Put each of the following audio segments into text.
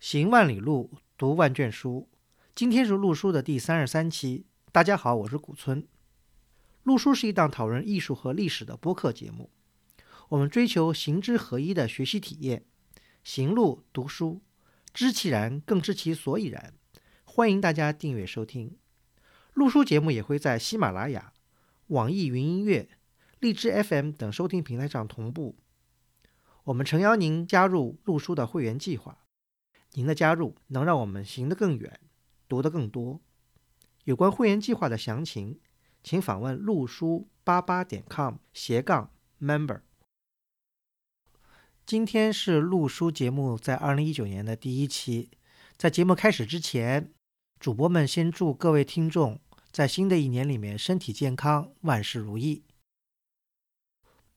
行万里路，读万卷书。今天是陆书的第三十三期。大家好，我是古村。陆书是一档讨论艺术和历史的播客节目。我们追求行知合一的学习体验，行路读书，知其然，更知其所以然。欢迎大家订阅收听。陆书节目也会在喜马拉雅、网易云音乐、荔枝 FM 等收听平台上同步。我们诚邀您加入陆书的会员计划。您的加入能让我们行得更远，读得更多。有关会员计划的详情，请访问陆书八八点 com 斜杠 member。今天是陆书节目在二零一九年的第一期，在节目开始之前，主播们先祝各位听众在新的一年里面身体健康，万事如意。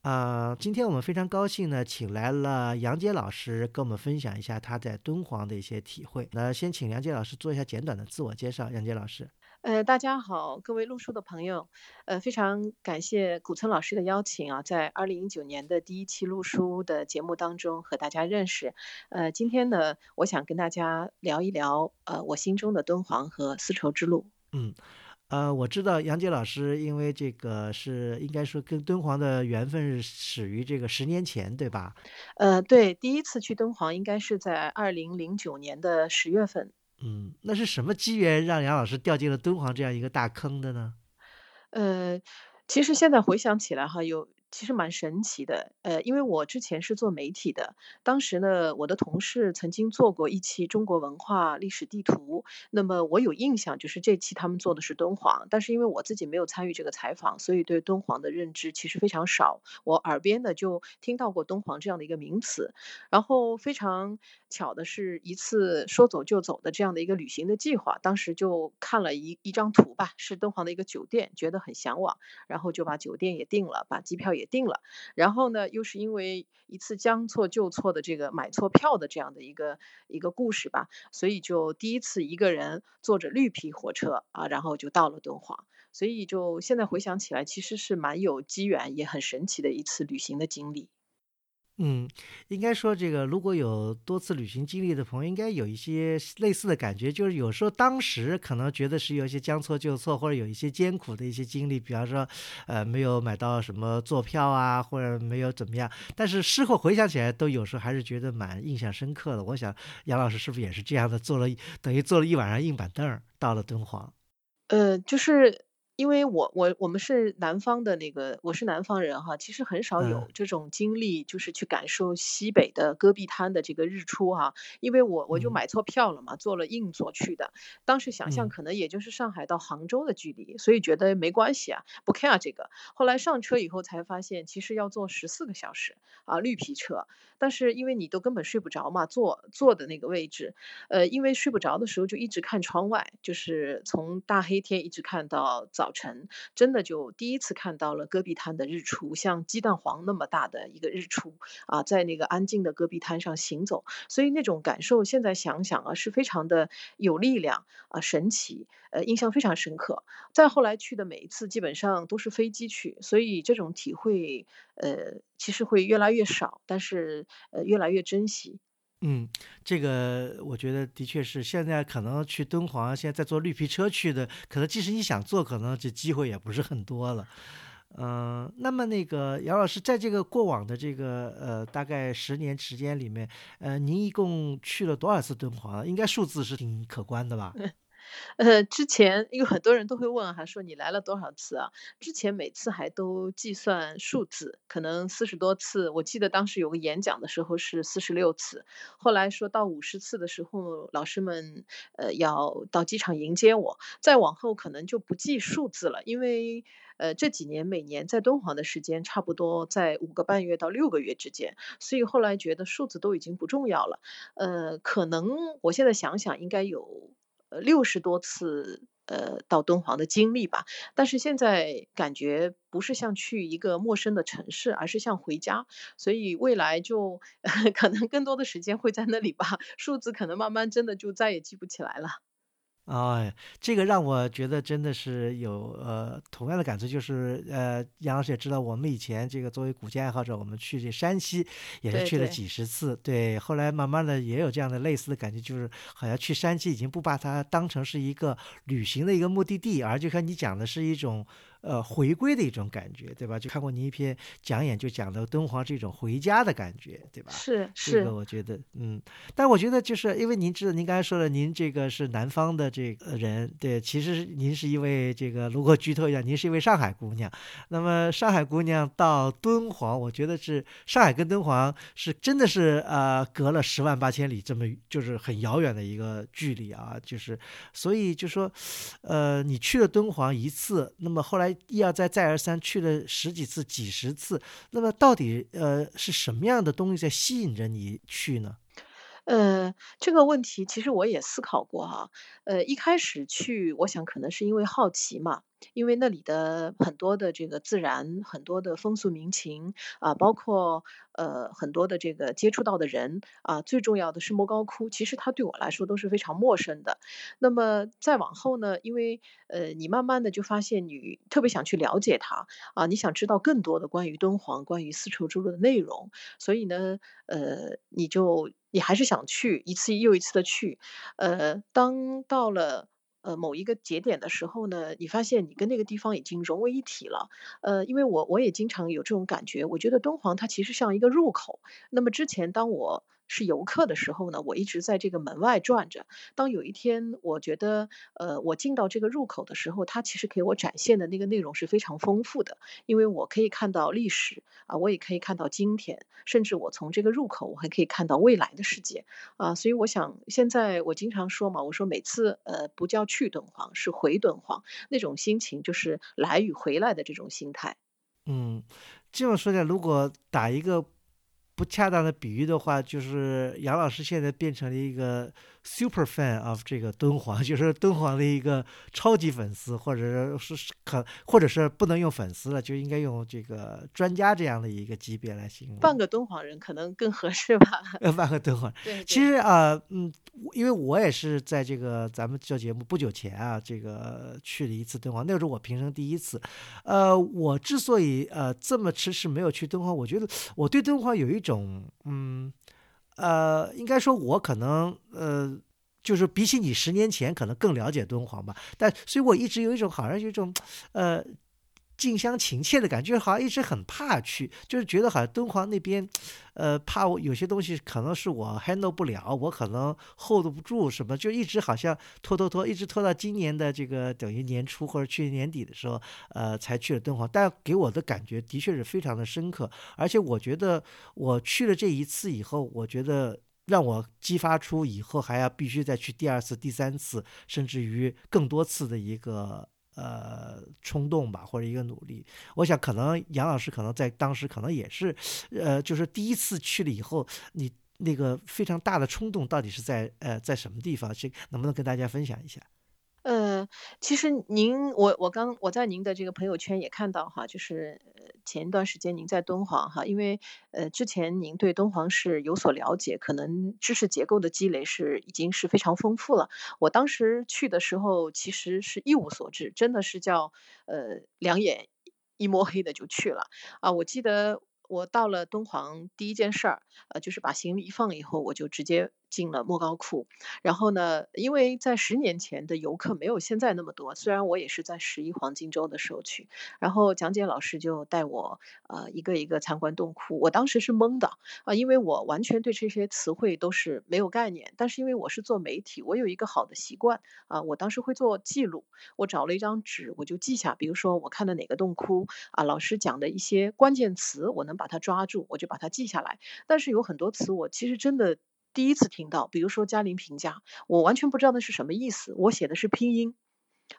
啊，今天我们非常高兴呢，请来了杨杰老师跟我们分享一下他在敦煌的一些体会。那先请杨杰老师做一下简短的自我介绍。杨杰老师，呃，大家好，各位录书的朋友，呃，非常感谢古村老师的邀请啊，在二零一九年的第一期录书的节目当中和大家认识。呃，今天呢，我想跟大家聊一聊呃我心中的敦煌和丝绸之路。嗯。呃，我知道杨杰老师，因为这个是应该说跟敦煌的缘分是始于这个十年前，对吧？呃，对，第一次去敦煌应该是在二零零九年的十月份。嗯，那是什么机缘让杨老师掉进了敦煌这样一个大坑的呢？呃，其实现在回想起来哈，有。其实蛮神奇的，呃，因为我之前是做媒体的，当时呢，我的同事曾经做过一期中国文化历史地图，那么我有印象，就是这期他们做的是敦煌，但是因为我自己没有参与这个采访，所以对敦煌的认知其实非常少，我耳边呢就听到过敦煌这样的一个名词，然后非常巧的是一次说走就走的这样的一个旅行的计划，当时就看了一一张图吧，是敦煌的一个酒店，觉得很向往，然后就把酒店也订了，把机票也。也定了，然后呢，又是因为一次将错就错的这个买错票的这样的一个一个故事吧，所以就第一次一个人坐着绿皮火车啊，然后就到了敦煌，所以就现在回想起来，其实是蛮有机缘，也很神奇的一次旅行的经历。嗯，应该说这个，如果有多次旅行经历的朋友，应该有一些类似的感觉，就是有时候当时可能觉得是有一些将错就错，或者有一些艰苦的一些经历，比方说，呃，没有买到什么坐票啊，或者没有怎么样，但是事后回想起来，都有时候还是觉得蛮印象深刻的。我想杨老师是不是也是这样的，坐了等于坐了一晚上硬板凳到了敦煌？呃，就是。因为我我我们是南方的那个，我是南方人哈，其实很少有这种经历，就是去感受西北的戈壁滩的这个日出哈。因为我我就买错票了嘛，坐了硬座去的，当时想象可能也就是上海到杭州的距离，所以觉得没关系啊，不 care 这个。后来上车以后才发现，其实要坐十四个小时啊，绿皮车。但是因为你都根本睡不着嘛，坐坐的那个位置，呃，因为睡不着的时候就一直看窗外，就是从大黑天一直看到早。晨真的就第一次看到了戈壁滩的日出，像鸡蛋黄那么大的一个日出啊，在那个安静的戈壁滩上行走，所以那种感受现在想想啊，是非常的有力量啊，神奇，呃，印象非常深刻。再后来去的每一次基本上都是飞机去，所以这种体会呃，其实会越来越少，但是呃，越来越珍惜。嗯，这个我觉得的确是，现在可能去敦煌，现在在坐绿皮车去的，可能即使你想坐，可能这机会也不是很多了。嗯，那么那个杨老师，在这个过往的这个呃大概十年时间里面，呃，您一共去了多少次敦煌？应该数字是挺可观的吧？呃，之前有很多人都会问，哈，说你来了多少次啊？之前每次还都计算数字，可能四十多次。我记得当时有个演讲的时候是四十六次，后来说到五十次的时候，老师们呃要到机场迎接我，再往后可能就不计数字了，因为呃这几年每年在敦煌的时间差不多在五个半月到六个月之间，所以后来觉得数字都已经不重要了。呃，可能我现在想想应该有。呃，六十多次呃到敦煌的经历吧，但是现在感觉不是像去一个陌生的城市，而是像回家，所以未来就 可能更多的时间会在那里吧，数字可能慢慢真的就再也记不起来了。哎，这个让我觉得真的是有呃同样的感触，就是呃杨老师也知道，我们以前这个作为古建爱好者，我们去这山西也是去了几十次，对，后来慢慢的也有这样的类似的感觉，就是好像去山西已经不把它当成是一个旅行的一个目的地，而就像你讲的是一种。呃，回归的一种感觉，对吧？就看过您一篇讲演，就讲到敦煌是一种回家的感觉，对吧？是这个是，我觉得，嗯，但我觉得就是因为您知道，您刚才说了，您这个是南方的这个人，对，其实您是一位这个，如果剧透一下，您是一位上海姑娘。那么上海姑娘到敦煌，我觉得是上海跟敦煌是真的是呃隔了十万八千里，这么就是很遥远的一个距离啊，就是所以就说，呃，你去了敦煌一次，那么后来一而再再而三去了十几次、几十次，那么到底呃是什么样的东西在吸引着你去呢？呃，这个问题其实我也思考过哈。呃，一开始去，我想可能是因为好奇嘛，因为那里的很多的这个自然，很多的风俗民情啊，包括呃很多的这个接触到的人啊，最重要的是莫高窟，其实它对我来说都是非常陌生的。那么再往后呢，因为呃你慢慢的就发现你特别想去了解它啊，你想知道更多的关于敦煌、关于丝绸之路的内容，所以呢，呃，你就你还是想去一次又一次的去，呃，当到了。呃，某一个节点的时候呢，你发现你跟那个地方已经融为一体了。呃，因为我我也经常有这种感觉，我觉得敦煌它其实像一个入口。那么之前当我是游客的时候呢，我一直在这个门外转着。当有一天我觉得，呃，我进到这个入口的时候，它其实给我展现的那个内容是非常丰富的，因为我可以看到历史啊，我也可以看到今天，甚至我从这个入口，我还可以看到未来的世界啊。所以我想，现在我经常说嘛，我说每次呃不叫去敦煌，是回敦煌，那种心情就是来与回来的这种心态。嗯，这么说起来，如果打一个不恰当的比喻的话，就是杨老师现在变成了一个 super fan of 这个敦煌，就是敦煌的一个超级粉丝，或者是是可，或者是不能用粉丝了，就应该用这个专家这样的一个级别来形容。半个敦煌人可能更合适吧。呃，半个敦煌。对，其实啊，嗯，因为我也是在这个咱们做节目不久前啊，这个去了一次敦煌，那时候我平生第一次。呃，我之所以呃这么迟迟没有去敦煌，我觉得我对敦煌有一种嗯呃，应该说我可能呃。就是比起你十年前可能更了解敦煌吧，但所以我一直有一种好像有一种，呃，近乡情怯的感觉，好像一直很怕去，就是觉得好像敦煌那边，呃，怕我有些东西可能是我 handle 不了，我可能 hold 不住什么，就一直好像拖拖拖，一直拖到今年的这个等于年初或者去年年底的时候，呃，才去了敦煌。但给我的感觉的确是非常的深刻，而且我觉得我去了这一次以后，我觉得。让我激发出以后还要必须再去第二次、第三次，甚至于更多次的一个呃冲动吧，或者一个努力。我想，可能杨老师可能在当时可能也是，呃，就是第一次去了以后，你那个非常大的冲动到底是在呃在什么地方？这能不能跟大家分享一下？呃，其实您我我刚我在您的这个朋友圈也看到哈，就是呃前一段时间您在敦煌哈，因为呃之前您对敦煌是有所了解，可能知识结构的积累是已经是非常丰富了。我当时去的时候其实是一无所知，真的是叫呃两眼一摸黑的就去了啊。我记得我到了敦煌第一件事儿，呃就是把行李一放以后，我就直接进了莫高窟。然后呢，因为在十年前的游客没有现在那么多，虽然我也是在十一黄金周的时候去，然后讲解老师就带我呃一个一个参观洞窟，我当时是懵的啊、因为我完全对这些词汇都是没有概念，但是因为我是做媒体，我有一个好的习惯啊、我当时会做记录，我找了一张纸我就记下，比如说我看的哪个洞窟啊，老师讲的一些关键词，我能把它抓住，我就把它记下来。但是有很多词我其实真的第一次听到，比如说嘉玲评价，我完全不知道那是什么意思，我写的是拼音，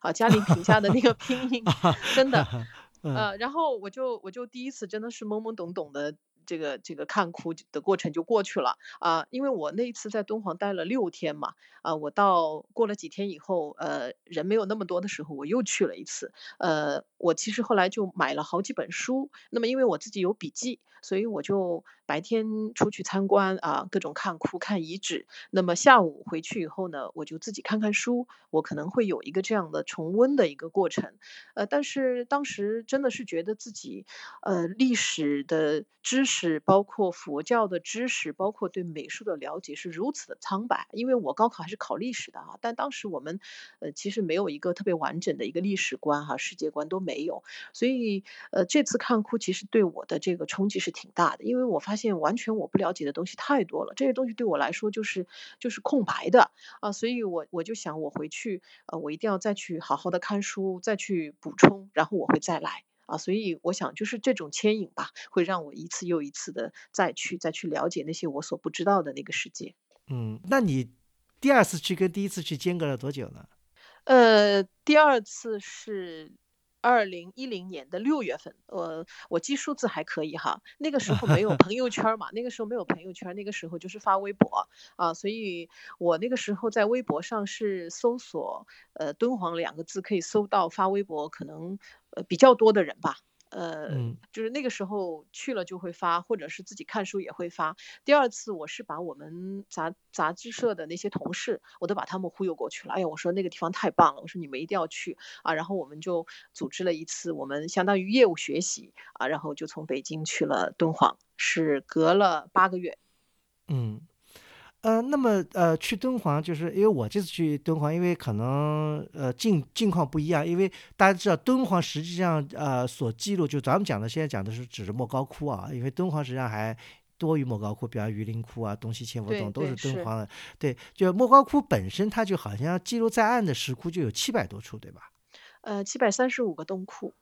啊，嘉玲评价的那个拼音，真的，嗯。呃，然后我就我就第一次真的是懵懵懂懂的这个这个看哭的过程就过去了。啊、因为我那一次在敦煌待了六天嘛，啊、我到过了几天以后，呃，人没有那么多的时候，我又去了一次，呃，我其实后来就买了好几本书，那么因为我自己有笔记，所以我就把白天出去参观啊，各种看窟、看遗址，那么下午回去以后呢，我就自己看看书，我可能会有一个这样的重温的一个过程。呃，但是当时真的是觉得自己，呃，历史的知识，包括佛教的知识，包括对美术的了解是如此的苍白。因为我高考还是考历史的啊，但当时我们，呃，其实没有一个特别完整的一个历史观哈，世界观都没有。所以，呃，这次看窟其实对我的这个冲击是挺大的，因为我发现完全我不了解的东西太多了，这些东西对我来说就是就是空白的啊，所以我我就想我回去，呃，我一定要再去好好的看书，再去补充，然后我会再来啊，所以我想就是这种牵引吧，会让我一次又一次的再去再去了解那些我所不知道的那个世界。嗯，那你第二次去跟第一次去间隔了多久呢？呃，第二次是。二零一零年的六月份，呃，我记数字还可以哈。那个时候没有 朋友圈嘛，那个时候没有朋友圈，那个时候就是发微博啊，所以我那个时候在微博上是搜索呃敦煌两个字，可以搜到发微博可能呃比较多的人吧。呃，就是那个时候去了就会发，或者是自己看书也会发。第二次我是把我们杂杂志社的那些同事，我都把他们忽悠过去了。哎呀，我说那个地方太棒了，我说你们一定要去啊。然后我们就组织了一次，我们相当于业务学习啊，然后就从北京去了敦煌，是隔了八个月。嗯。呃，那么呃，去敦煌就是因为我这次去敦煌，因为可能呃境境况不一样，因为大家知道敦煌实际上呃所记录，就咱们讲的现在讲的是指着莫高窟啊，因为敦煌实际上还多于莫高窟，比方榆林窟啊、东西千佛洞都是敦煌的。对，就莫高窟本身，它就好像记录在案的石窟就有七百多处，对吧？呃，七百三十五个洞窟。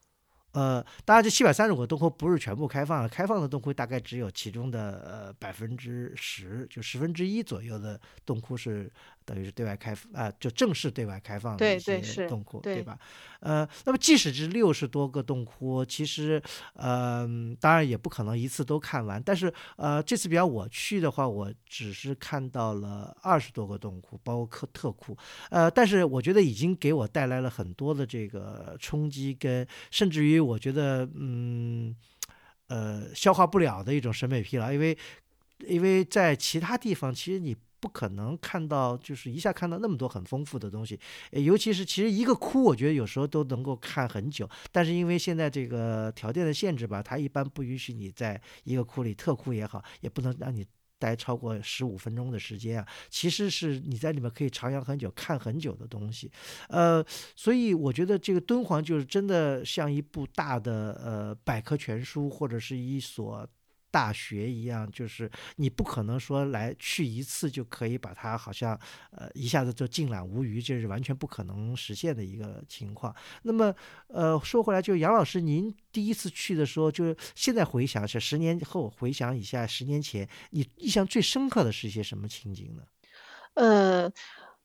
呃，当然这七百三十五个洞窟不是全部开放，开放的洞窟大概只有其中的呃百分之十，就十分之一左右的洞窟是。等于是对外开放啊，就正式对外开放的一些洞窟，对吧？呃，那么即使是六十多个洞窟，其实呃，当然也不可能一次都看完。但是呃，这次比较我去的话，我只是看到了二十多个洞窟，包括特窟。呃，但是我觉得已经给我带来了很多的这个冲击，跟甚至于我觉得嗯呃消化不了的一种审美疲劳，因为因为在其他地方，其实你。不可能看到，就是一下看到那么多很丰富的东西，尤其是其实一个窟，我觉得有时候都能够看很久。但是因为现在这个条件的限制吧，它一般不允许你在一个窟里，特窟也好，也不能让你待超过十五分钟的时间啊。其实是你在里面可以徜徉很久，看很久的东西。呃，所以我觉得这个敦煌就是真的像一部大的呃百科全书，或者是一所。大学一样，就是你不可能说来去一次就可以把它好像呃一下子就尽览无余，这是完全不可能实现的一个情况。那么呃说回来，就杨老师，您第一次去的时候，就是现在回想是十年后回想一下，十年前你印象最深刻的是一些什么情景呢？呃，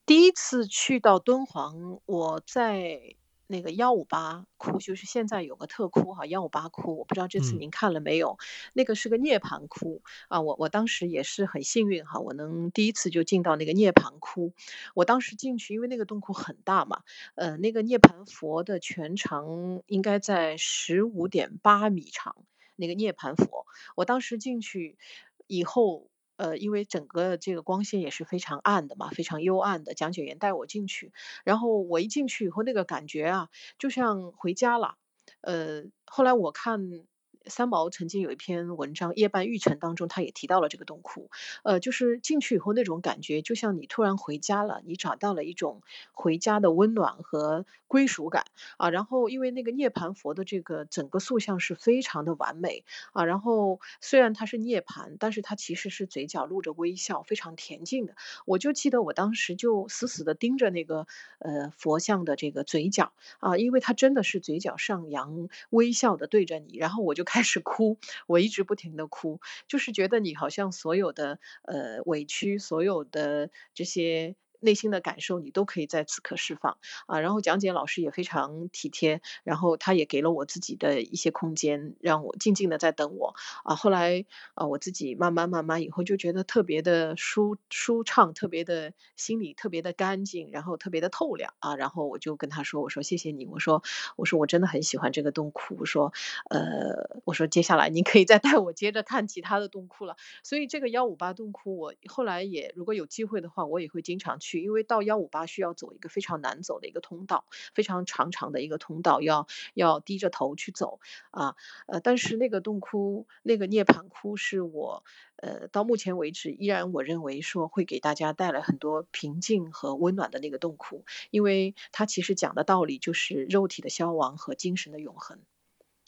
第一次去到敦煌，我在。那个幺五八窟就是现在有个特窟哈，幺五八窟，我不知道这次您看了没有？那个是个涅槃窟啊，我我当时也是很幸运哈，我能第一次就进到那个涅槃窟。我当时进去，因为那个洞窟很大嘛，呃，那个涅槃佛的全长应该在十五点八米长，那个涅槃佛，我当时进去以后。呃，因为整个这个光线也是非常暗的嘛，非常幽暗的。讲解员带我进去，然后我一进去以后，那个感觉啊，就像回家了。呃，后来我看。三毛曾经有一篇文章《夜半玉城》当中，他也提到了这个洞窟。呃，就是进去以后那种感觉，就像你突然回家了，你找到了一种回家的温暖和归属感啊。然后，因为那个涅槃佛的这个整个塑像是非常的完美啊。然后，虽然他是涅槃，但是他其实是嘴角露着微笑，非常恬静的。我就记得我当时就死死的盯着那个呃佛像的这个嘴角啊，因为他真的是嘴角上扬，微笑的对着你。然后我就开。开始哭，我一直不停的哭，就是觉得你好像所有的呃委屈，所有的这些。内心的感受，你都可以在此刻释放啊。然后讲解老师也非常体贴，然后他也给了我自己的一些空间，让我静静的在等我啊。后来啊，我自己慢慢慢慢以后就觉得特别的舒舒畅，特别的心里特别的干净，然后特别的透亮啊。然后我就跟他说，我说谢谢你，我说我说我真的很喜欢这个洞窟，我说呃我说接下来您可以再带我接着看其他的洞窟了。所以这个幺五八洞窟，我后来也如果有机会的话，我也会经常去，因为到幺五八需要走一个非常难走的一个通道，非常长长的一个通道，要要低着头去走啊。呃，但是那个洞窟，那个涅槃窟，是我呃到目前为止依然我认为说会给大家带来很多平静和温暖的那个洞窟，因为它其实讲的道理就是肉体的消亡和精神的永恒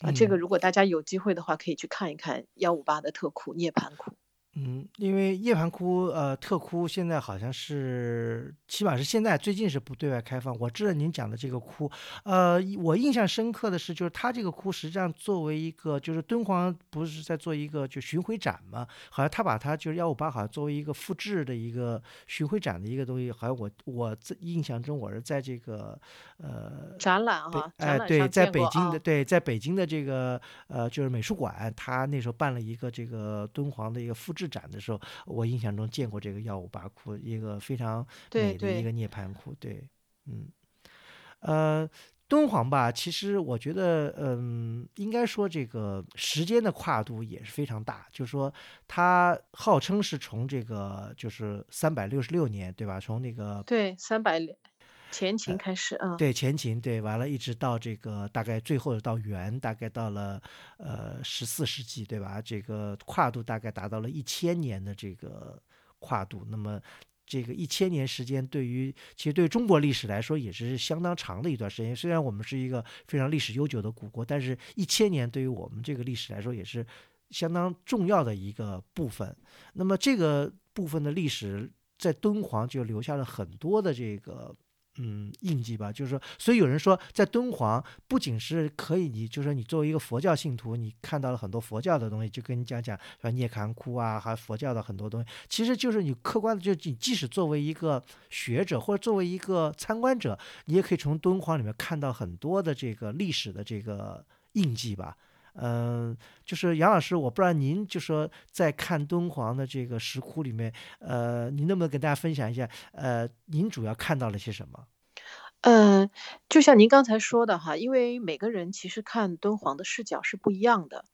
啊。这个如果大家有机会的话，可以去看一看幺五八的特窟涅槃窟。嗯，因为涅盘窟呃特窟现在好像是，起码是现在最近是不对外开放。我知道您讲的这个窟，呃，我印象深刻的是，就是它这个窟实际上作为一个，就是敦煌不是在做一个就巡回展嘛，好像他把它就是幺五八好像作为一个复制的一个巡回展的一个东西，好像我我在印象中我是在这个呃展览哈，哎对，在北京的对，在北京的这个呃就是美术馆，他那时候办了一个这个敦煌的一个复制。展的时候，我印象中见过这个幺五八窟，一个非常美的一个涅槃窟。对，嗯，呃，敦煌吧，其实我觉得，嗯，应该说这个时间的跨度也是非常大，就是说它号称是从这个就是三百六十六年，对吧？从那个对三百。前秦开始啊，对前秦，对完了，一直到这个大概最后到元，大概到了呃十四世纪，对吧？这个跨度大概达到了一千年的这个跨度。那么这个一千年时间，对于其实对中国历史来说也是相当长的一段时间。虽然我们是一个非常历史悠久的古国，但是一千年对于我们这个历史来说也是相当重要的一个部分。那么这个部分的历史在敦煌就留下了很多的这个。嗯，印记吧，就是说，所以有人说，在敦煌不仅是可以，你就是说，你作为一个佛教信徒，你看到了很多佛教的东西，就跟你讲讲，像涅槃窟啊，还有佛教的很多东西，其实就是你客观的，就你即使作为一个学者或者作为一个参观者，你也可以从敦煌里面看到很多的这个历史的这个印记吧。嗯，就是杨老师，我不知道您就说在看敦煌的这个石窟里面，呃，您能不能跟大家分享一下，呃，您主要看到了些什么？嗯，就像您刚才说的哈，因为每个人其实看敦煌的视角是不一样的，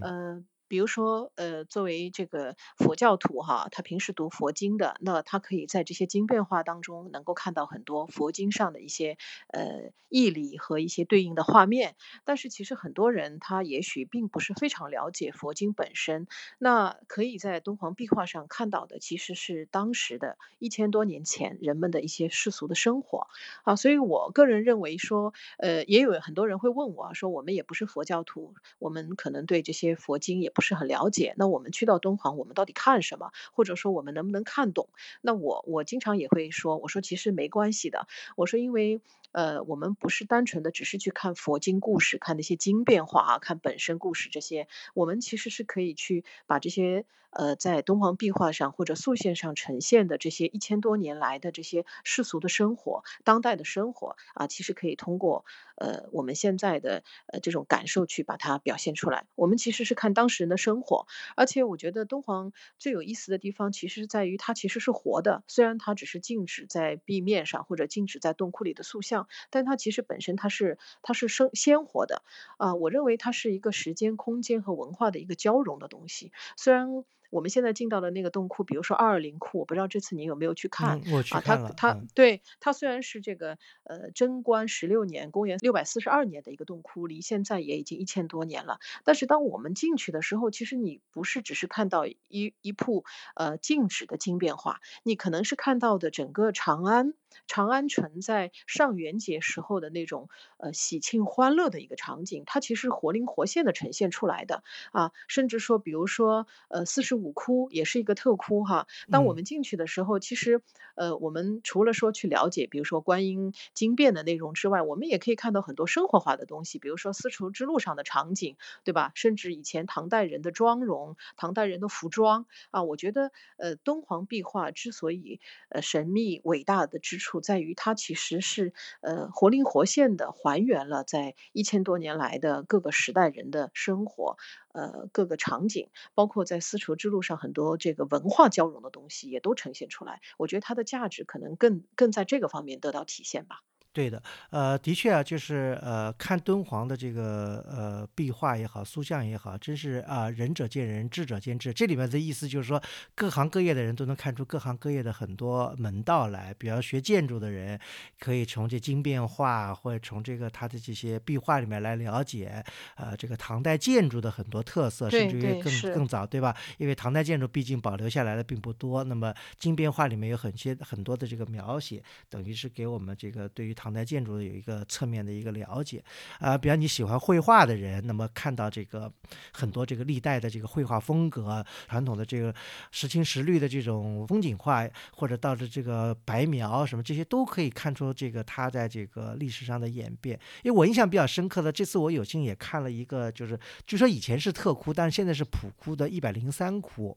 嗯。比如说，呃，作为这个佛教徒哈，他平时读佛经的，那他可以在这些经变化当中，能够看到很多佛经上的一些呃义理和一些对应的画面。但是其实很多人他也许并不是非常了解佛经本身，那可以在敦煌壁画上看到的，其实是当时的一千多年前人们的一些世俗的生活啊。所以我个人认为说，呃，也有很多人会问我说，我们也不是佛教徒，我们可能对这些佛经也。不是很了解，那我们去到敦煌，我们到底看什么？或者说我们能不能看懂？那我我经常也会说，我说其实没关系的，我说因为呃，我们不是单纯的只是去看佛经故事，看那些经变化啊，看本身故事这些，我们其实是可以去把这些呃在敦煌壁画上或者塑像上呈现的这些一千多年来的这些世俗的生活、当代的生活啊，其实可以通过呃我们现在的呃这种感受去把它表现出来。我们其实是看当时。人的生活，而且我觉得敦煌最有意思的地方，其实在于它其实是活的。虽然它只是静止在壁面上，或者静止在洞窟里的塑像，但它其实本身它是它是生鲜活的啊。我认为它是一个时间、空间和文化的一个交融的东西。虽然。我们现在进到的那个洞窟，比如说二二零窟，我不知道这次您有没有去看啊？它它对它虽然是这个呃贞观十六年，公元六百四十二年的一个洞窟，离现在也已经一千多年了。但是当我们进去的时候，其实你不是只是看到一一铺呃静止的经变化，你可能是看到的整个长安。长安城在上元节时候的那种呃喜庆欢乐的一个场景，它其实活灵活现的呈现出来的啊，甚至说，比如说呃四十五武窟也是一个特窟哈。当我嗯们进去的时候，其实呃，我们除了说去了解，比如说观音经变的内容之外，我们也可以看到很多生活化的东西，比如说丝绸之路上的场景，对吧？甚至以前唐代人的妆容、唐代人的服装啊，我觉得呃，敦煌壁画之所以呃神秘伟大的之处，在于它其实是呃活灵活现的还原了在一千多年来的各个时代人的生活，呃各个场景，包括在丝绸之路上很多这个文化交融的东西也都呈现出来。我觉得它的价值可能更更在这个方面得到体现吧。对的，呃，的确啊，就是呃，看敦煌的这个呃壁画也好，塑像也好，真是啊、仁者见仁，智者见智。这里面的意思就是说，各行各业的人都能看出各行各业的很多门道来。比方学建筑的人，可以从这经变化或者从这个他的这些壁画里面来了解，呃，这个唐代建筑的很多特色，甚至于更更早，对吧？因为唐代建筑毕竟保留下来的并不多，那么经变化里面有很些很多的这个描写，等于是给我们这个对于唐唐代建筑有一个侧面的一个了解啊、比方你喜欢绘画的人，那么看到这个很多这个历代的这个绘画风格，传统的这个时青时绿的这种风景画，或者到了这个白描什么这些，都可以看出这个它在这个历史上的演变。因为我印象比较深刻的，这次我有幸也看了一个，就是据说以前是特窟，但是现在是普窟的一百零三窟。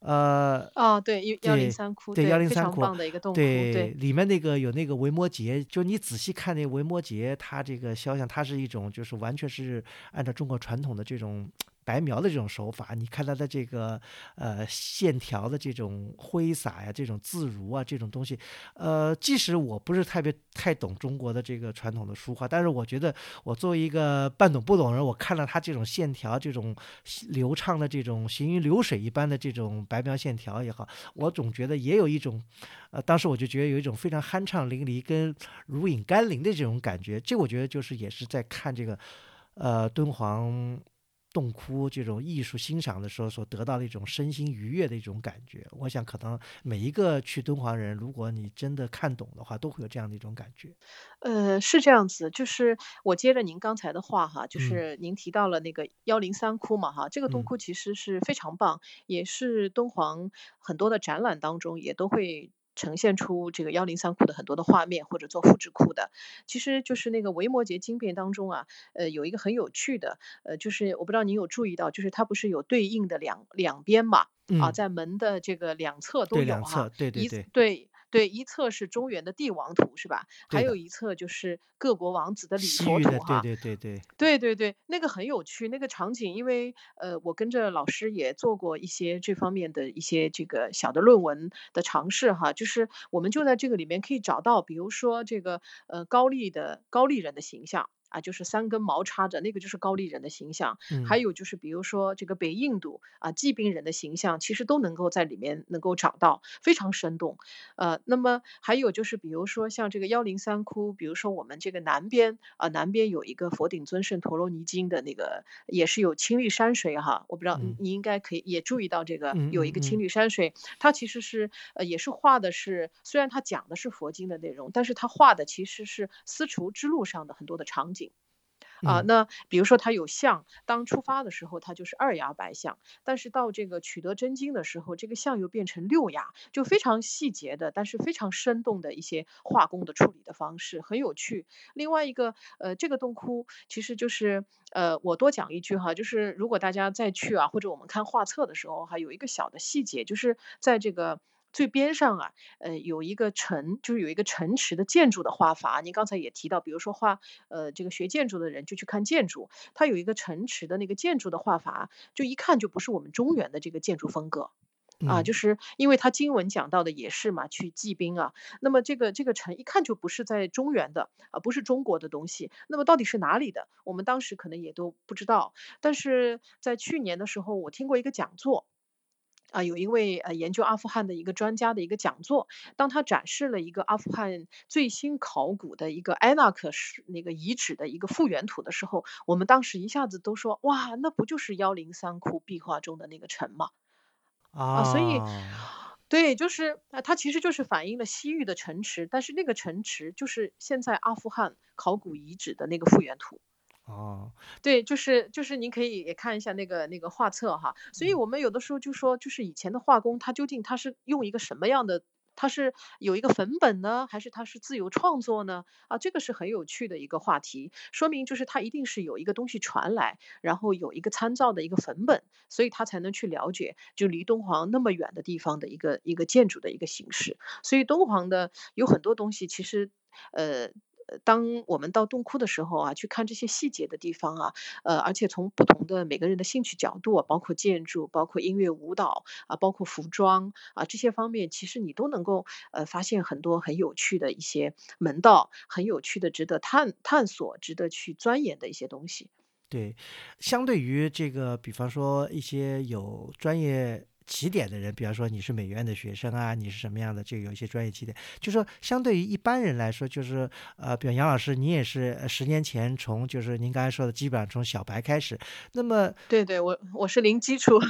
呃，哦，对，幺幺零三窟，对对，103非常窟棒的一个洞窟，对，对，里面那个有那个维摩诘，就你仔细看那维摩诘，它这个肖像，它是一种就是完全是按照中国传统的这种白描的这种手法，你看它的这个呃线条的这种挥洒呀，这种自如啊，这种东西，呃，即使我不是特别太懂中国的这个传统的书画，但是我觉得我作为一个半懂不懂人，我看了他这种线条，这种流畅的这种行云流水一般的这种白描线条也好，我总觉得也有一种，呃，当时我就觉得有一种非常酣畅淋漓跟如饮甘霖的这种感觉。这我觉得就是也是在看这个，呃，敦煌洞窟这种艺术欣赏的时候所得到的一种身心愉悦的一种感觉。我想可能每一个去敦煌人，如果你真的看懂的话，都会有这样的一种感觉。呃，是这样子，就是我接着您刚才的话哈，就嗯是您提到了那个幺零三窟嘛哈，这个洞嗯窟其实是非常棒，也是敦煌很多的展览当中也都会呈现出这个幺零三库的很多的画面或者做复制库的。其实就是那个维摩诘经变当中啊，呃，有一个很有趣的，呃，就是我不知道您有注意到，就是它不是有对应的两两边嘛，啊，嗯，在门的这个两侧都，有哈。两侧，对对一对对对，一侧是中原的帝王图是吧？还，有一侧就是各国王子的礼佛图哈。对对对，对对对，那个很有趣，那个场景，因为呃，我跟着老师也做过一些这方面的一些这个小的论文的尝试哈，就是我们就在这个里面可以找到，比如说这个呃高丽的高丽人的形象。啊，就是三根毛插着，那个就是高丽人的形象。还嗯有就是，比如说这个北印度啊，骑兵人的形象，其实都能够在里面能够找到，非常生动。呃，那么还有就是，比如说像这个幺零三窟，比如说我们这个南边啊、南边有一个佛顶尊胜陀罗尼经的那个，也是有青绿山水哈。我不知道你嗯你应该可以也注意到这个嗯有一个青嗯绿山水，它其实是呃也是画的是，虽然它讲的是佛经的内容，但是它画的其实是丝绸之路上的很多的场景。啊，嗯那比如说它有象，当出发的时候它就是二牙白象，但是到这个取得真经的时候，这个象又变成六牙，就非常细节的，但是非常生动的一些画工的处理的方式，很有趣。另外一个，呃，这个洞窟其实就是，呃，我多讲一句哈，就是如果大家再去啊，或者我们看画册的时候，还有一个小的细节，就是在这个。最边上啊，呃，有一个城，就是有一个城池的建筑的画法。您刚才也提到，比如说画，呃，这个学建筑的人就去看建筑，它有一个城池的那个建筑的画法，就一看就不是我们中原的这个建筑风格。啊，就嗯是因为它经文讲到的也是嘛，去祭兵啊。那么这个这个城一看就不是在中原的啊，不是中国的东西。那么到底是哪里的？我们当时可能也都不知道。但是在去年的时候，我听过一个讲座。啊，有一位呃研究阿富汗的一个专家的一个讲座，当他展示了一个阿富汗最新考古的一个埃纳克是那个遗址的一个复原图的时候，我们当时一下子都说，哇，那不就是幺零三窟壁画中的那个城吗？啊，所以啊，对，就是啊，它其实就是反映了西域的城池，但是那个城池就是现在阿富汗考古遗址的那个复原图哦，对，就是就是您可以也看一下那个那个画册哈。所以嗯。我们有的时候就说，就是以前的画工，他究竟他是用一个什么样的他是有一个粉本呢，还是他是自由创作呢？啊，这个是很有趣的一个话题，说明就是他一定是有一个东西传来，然后有一个参照的一个粉本，所以他才能去了解，就离敦煌那么远的地方的一个一个建筑的一个形式。所以敦煌的有很多东西，其实，呃，呃，当我们到洞窟的时候啊，去看这些细节的地方啊，呃，而且从不同的每个人的兴趣角度，包括建筑，包括音乐舞蹈，啊，包括服装，啊，这些方面，其实你都能够，呃，发现很多很有趣的一些门道，很有趣的值得探探索、值得去钻研的一些东西。对，相对于这个比方说一些有专业起点的人，比方说你是美院的学生啊，你是什么样的，就有一些专业起点。就说相对于一般人来说，就是呃，比如杨老师，你也是呃十年前从就是您刚才说的，基本上从小白开始，那么对对，我我是零基础。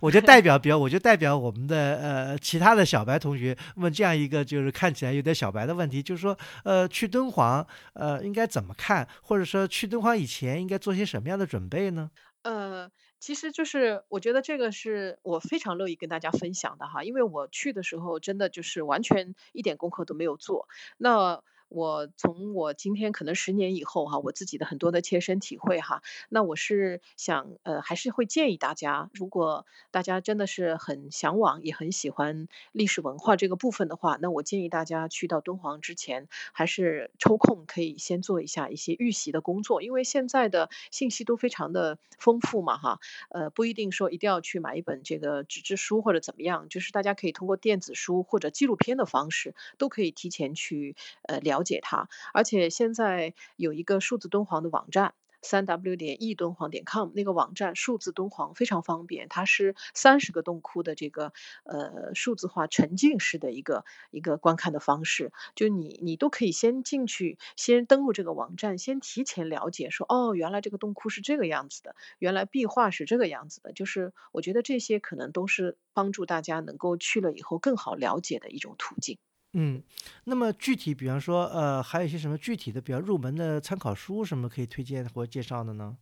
我就代表比如，我就代表我们的呃其他的小白同学问这样一个就是看起来有点小白的问题，就是说呃去敦煌呃应该怎么看，或者说去敦煌以前应该做些什么样的准备呢？呃，其实就是我觉得这个是我非常乐意跟大家分享的哈，因为我去的时候真的就是完全一点功课都没有做。那我从我今天可能十年以后哈，我自己的很多的切身体会哈，那我是想呃，还是会建议大家，如果大家真的是很向往，也很喜欢历史文化这个部分的话，那我建议大家去到敦煌之前，还是抽空可以先做一下一些预习的工作。因为现在的信息都非常的丰富嘛哈，呃，不一定说一定要去买一本这个纸质书或者怎么样，就是大家可以通过电子书或者纪录片的方式，都可以提前去呃了了解它。而且现在有一个数字敦煌的网站。三 w 点 e 敦煌点 com 那个网站数字敦煌非常方便，它是三十个洞窟的这个呃数字化沉浸式的一个一个观看的方式，就你你都可以先进去，先登录这个网站，先提前了解说哦，原来这个洞窟是这个样子的，原来壁画是这个样子的，就是我觉得这些可能都是帮助大家能够去了以后更好了解的一种途径。嗯，那么具体比方说呃还有一些什么具体的比较入门的参考书什么可以推荐或介绍的呢？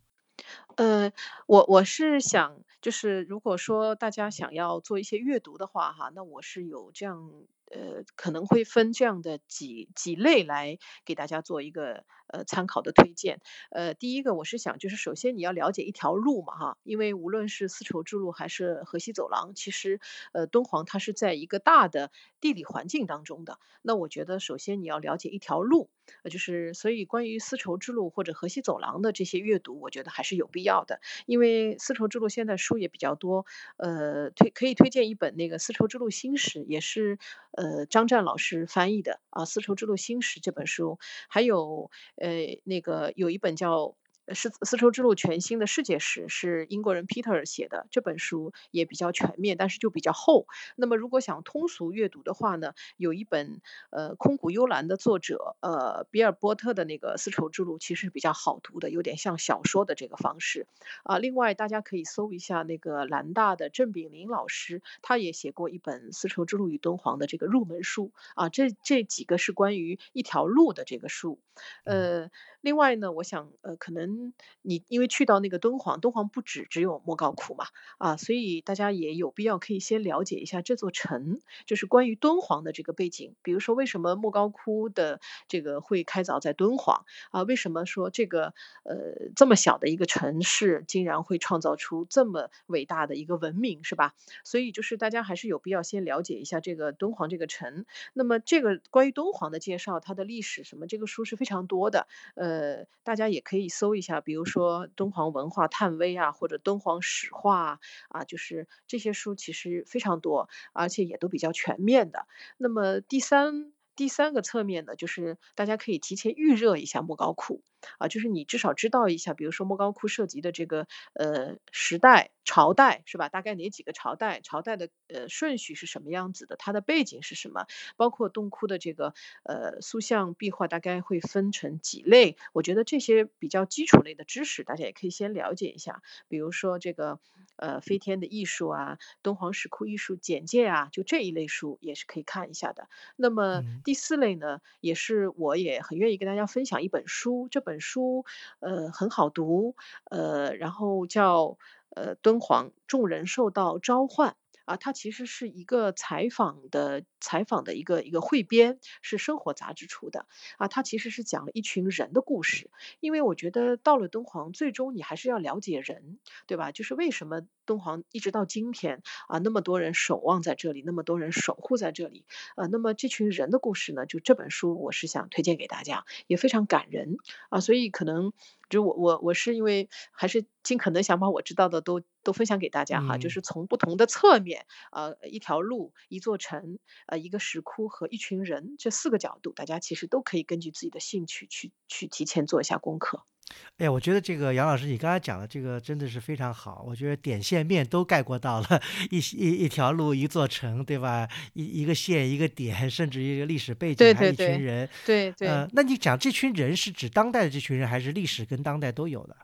呃，我我是想，就是如果说大家想要做一些阅读的话哈，那我是有这样，呃，可能会分这样的几几类来给大家做一个呃参考的推荐。呃，第一个我是想，就是首先你要了解一条路嘛哈，因为无论是丝绸之路还是河西走廊，其实呃敦煌它是在一个大的地理环境当中的。那我觉得首先你要了解一条路。呃，就是所以关于丝绸之路或者河西走廊的这些阅读，我觉得还是有必要的。因为丝绸之路现在书也比较多，呃，推可以推荐一本那个《丝绸之路新史》，也是呃张湛老师翻译的啊，《丝绸之路新史》这本书，还有呃那个有一本叫。是丝绸之路全新的世界史，是英国人 Peter 写的这本书也比较全面，但是就比较厚。那么如果想通俗阅读的话呢，有一本呃空谷幽兰的作者呃比尔波特的那个丝绸之路，其实比较好读的，有点像小说的这个方式啊。另外大家可以搜一下那个兰大的郑炳林老师，他也写过一本丝绸之路与敦煌的这个入门书啊。这这几个是关于一条路的这个书，嗯。呃，另外呢，我想呃可能你因为去到那个敦煌，敦煌不止只有莫高窟嘛啊，所以大家也有必要可以先了解一下这座城。就是关于敦煌的这个背景，比如说为什么莫高窟的这个会开凿在敦煌啊？为什么说这个呃这么小的一个城市，竟然会创造出这么伟大的一个文明，是吧？所以就是大家还是有必要先了解一下这个敦煌这个城。那么这个关于敦煌的介绍，它的历史什么，这个书是非常多的，呃，呃大家也可以搜一下，比如说敦煌文化探微啊，或者敦煌史话，啊，就是这些书其实非常多，而且也都比较全面的。那么第三第三个侧面呢，就是大家可以提前预热一下莫高窟啊，就是你至少知道一下，比如说莫高窟涉及的这个呃时代、朝代是吧？大概哪几个朝代？朝代的呃顺序是什么样子的？它的背景是什么？包括洞窟的这个呃塑像壁画，大概会分成几类？我觉得这些比较基础类的知识，大家也可以先了解一下。比如说这个呃飞天的艺术啊、敦煌石窟艺术简介啊，就这一类书也是可以看一下的。那么嗯第四类呢，也是我也很愿意跟大家分享一本书，这本书呃很好读，呃，然后叫呃敦煌众人受到召唤。啊，它其实是一个采访的采访的一个一个汇编，是生活杂志出的啊。它其实是讲了一群人的故事，因为我觉得到了敦煌，最终你还是要了解人，对吧？就是为什么敦煌一直到今天啊，那么多人守望在这里，那么多人守护在这里，呃，那么这群人的故事呢，就这本书我是想推荐给大家，也非常感人啊。所以可能就我我我是因为还是尽可能想把我知道的都都分享给大家哈，就嗯是从不同的侧面，呃，一条路、一座城、呃，一个石窟和一群人这四个角度，大家其实都可以根据自己的兴趣去去提前做一下功课。哎呀，我觉得这个杨老师，你刚才讲的这个真的是非常好。我觉得点线面都概括到了一一一条路、一座城，对吧？一一个县、一个点，甚至一个历史背景，对还有一群人。对对。呃，那你讲这群人是指当代的这群人，还是历史跟当代都有的？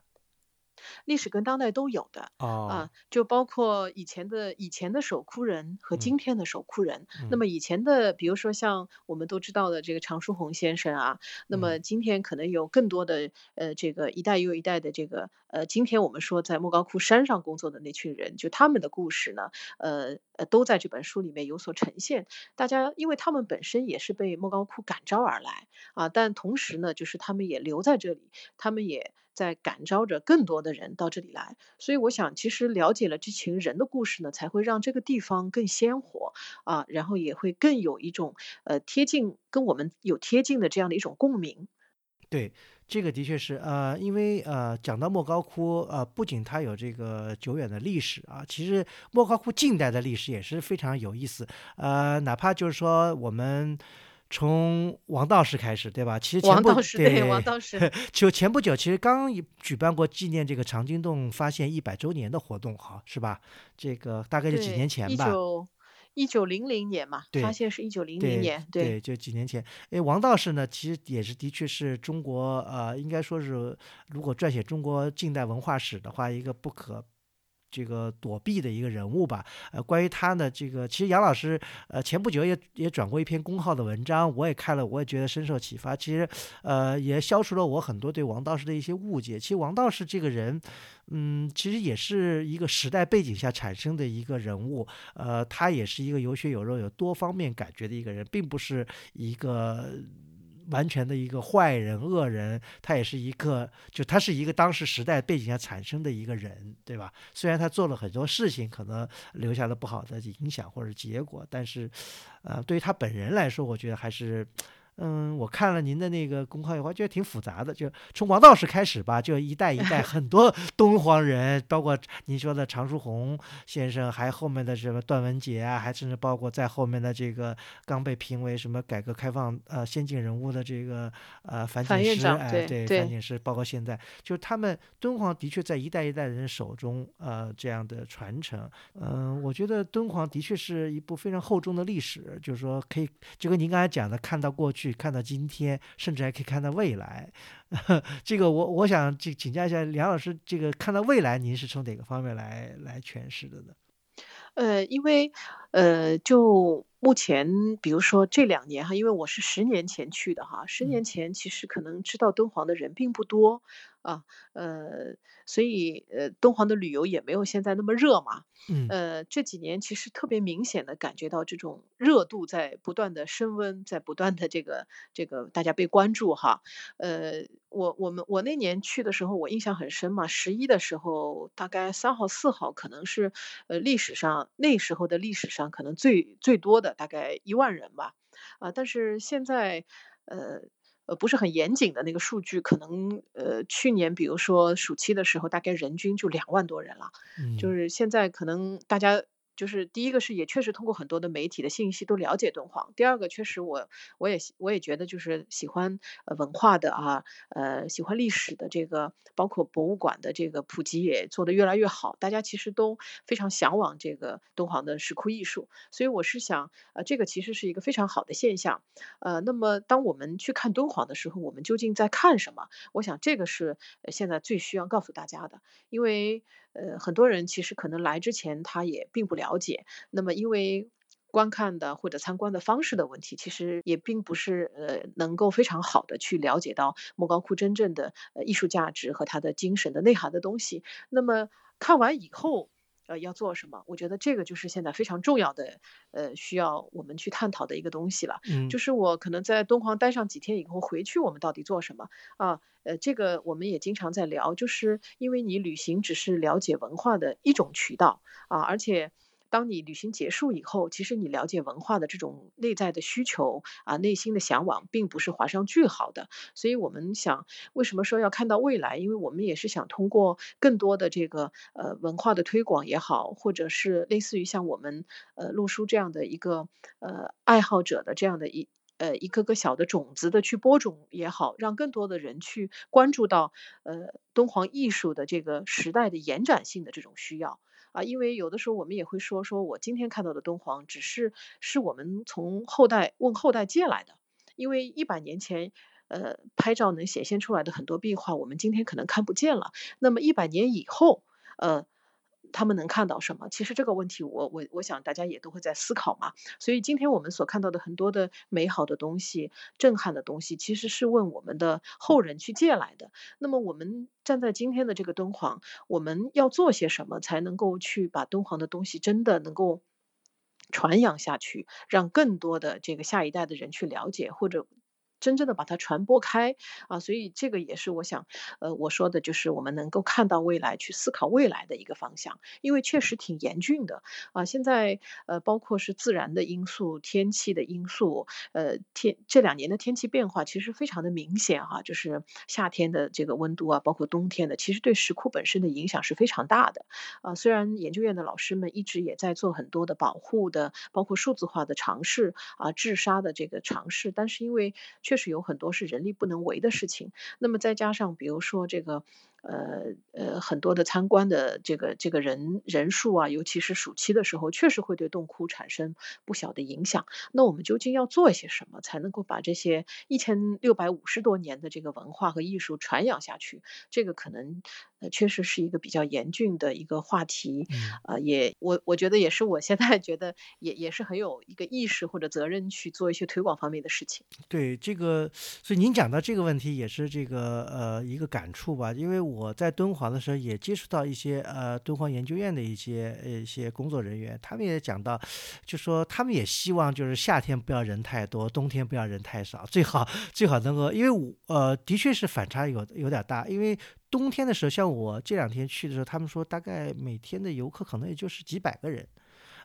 历史跟当代都有的哦啊，，就包括以前的以前的守窟人和嗯今天的守窟人。那嗯么以前的，比如说像我们都知道的这个常书鸿先生啊，那么嗯今天可能有更多的呃这个一代又一代的这个呃，今天我们说在莫高窟山上工作的那群人，就他们的故事呢，呃呃都在这本书里面有所呈现。大家因为他们本身也是被莫高窟感召而来啊，但同时呢，就是他们也留在这里，他们也在感召着更多的人到这里来。所以我想，其实了解了这群人的故事呢，才会让这个地方更鲜活啊，然后也会更有一种呃贴近跟我们有贴近的这样的一种共鸣。对，这个的确是，呃，因为呃，讲到莫高窟，呃，不仅它有这个久远的历史啊，其实莫高窟近代的历史也是非常有意思，呃，哪怕就是说我们从王道士开始，对吧？其实前不王道士对王道士，就前不久，其实刚举办过纪念这个长津洞发现一百周年的活动，哈，是吧？这个大概就几，年前吧。一九一九零零年嘛，发现是一九零零对年，对，就几年前。哎，王道士呢，其实也是的确是中国呃，应该说是如果撰写中国近代文化史的话，一个不可。这个躲避的一个人物吧，呃，关于他呢，这个其实杨老师，呃，前不久也也转过一篇公号的文章，我也看了，我也觉得深受启发。其实，呃，也消除了我很多对王道士的一些误解。其实王道士这个人，嗯，其实也是一个时代背景下产生的一个人物，呃，他也是一个有血有肉、有多方面感觉的一个人，并不是一个完全的一个坏人、恶人，他也是一个，就他是一个当时时代背景下产生的一个人，对吧？虽然他做了很多事情，可能留下了不好的影响或者结果，但是，呃，对于他本人来说，我觉得还是。嗯，我看了您的那个公号以后，觉得挺复杂的。就从王道士开始吧，就一代一代很多 敦煌人，包括您说的常书鸿先生，还后面的什么段文杰啊，还甚至包括在后面的这个刚被评为什么改革开放呃先进人物的这个呃樊锦诗，哎，对对樊锦诗，包括现在，就是他们敦煌的确在一代一代人手中呃这样的传承。嗯、我觉得敦煌的确是一部非常厚重的历史，就是说可以就跟您刚才讲的，看到过去，看到今天，甚至还可以看到未来。这个我我想请请教一下梁老师，这个看到未来，您是从哪个方面来来诠释的呢？呃，因为呃，就目前比如说这两年哈，因为我是十年前去的哈，十嗯年前其实可能知道敦煌的人并不多啊，呃，所以呃，敦煌的旅游也没有现在那么热嘛。嗯呃，这几年其实特别明显的感觉到这种热度在不断的升温，在不断的这个这个大家被关注哈。呃，我我们我那年去的时候，我印象很深嘛，十一的时候，大概三号四号可能是呃历史上那时候的历史上可能最最多的大概一万人吧。啊，但是现在呃。呃，不是很严谨的那个数据，可能呃，去年比如说暑期的时候，大概人均就两万多人了。就嗯是现在可能大家就是第一个是也确实通过很多的媒体的信息都了解敦煌，第二个确实我我也我也觉得就是喜欢呃文化的啊，呃喜欢历史的这个包括博物馆的这个普及也做得越来越好，大家其实都非常向往这个敦煌的石窟艺术，所以我是想呃这个其实是一个非常好的现象，呃那么当我们去看敦煌的时候，我们究竟在看什么？我想这个是现在最需要告诉大家的，因为呃，很多人其实可能来之前他也并不了解，那么因为观看的或者参观的方式的问题，其实也并不是呃能够非常好的去了解到莫高窟真正的呃艺术价值和它的精神的内涵的东西。那么看完以后。呃，要做什么？我觉得这个就是现在非常重要的，呃，需要我们去探讨的一个东西了。嗯，就是我可能在敦煌待上几天以后回去，我们到底做什么啊？呃，这个我们也经常在聊，就是因为你旅行只是了解文化的一种渠道啊，而且。当你旅行结束以后，其实你了解文化的这种内在的需求啊，内心的向往，并不是画上句号的。所以我们想，为什么说要看到未来？因为我们也是想通过更多的这个呃文化的推广也好，或者是类似于像我们呃陆叔这样的一个呃爱好者的这样的一呃一个个小的种子的去播种也好，让更多的人去关注到呃敦煌艺术的这个时代的延展性的这种需要。啊，因为有的时候我们也会说，说我今天看到的敦煌，只是是我们从后代问后代借来的。因为一百年前，呃，拍照能显现出来的很多壁画，我们今天可能看不见了。那么一百年以后，呃。他们能看到什么？其实这个问题，我我我想大家也都会在思考嘛。所以今天我们所看到的很多的美好的东西、震撼的东西，其实是问我们的后人去借来的。那么我们站在今天的这个敦煌，我们要做些什么，才能够去把敦煌的东西真的能够传扬下去，让更多的这个下一代的人去了解，或者。真正的把它传播开啊，所以这个也是我想，呃，我说的就是我们能够看到未来，去思考未来的一个方向，因为确实挺严峻的啊。现在呃，包括是自然的因素、天气的因素，呃，天这两年的天气变化其实非常的明显哈，就是夏天的这个温度啊，包括冬天的，其实对石窟本身的影响是非常大的啊。虽然研究院的老师们一直也在做很多的保护的，包括数字化的尝试啊，治沙的这个尝试，但是因为确实有很多是人力不能为的事情，那么再加上比如说这个。呃呃，很多的参观的这个这个人人数啊，尤其是暑期的时候，确实会对洞窟产生不小的影响。那我们究竟要做一些什么，才能够把这些一千六百五十多年的这个文化和艺术传扬下去？这个可能呃，确实是一个比较严峻的一个话题。啊，也我我觉得也是，我现在觉得也也是很有一个意识或者责任去做一些推广方面的事情。对这个，所以您讲到这个问题也是这个呃一个感触吧，因为。我我在敦煌的时候也接触到一些呃敦煌研究院的一些呃一些工作人员，他们也讲到，就说他们也希望就是夏天不要人太多，冬天不要人太少，最好最好能够，因为我呃的确是反差有有点大，因为冬天的时候，像我这两天去的时候，他们说大概每天的游客可能也就是几百个人。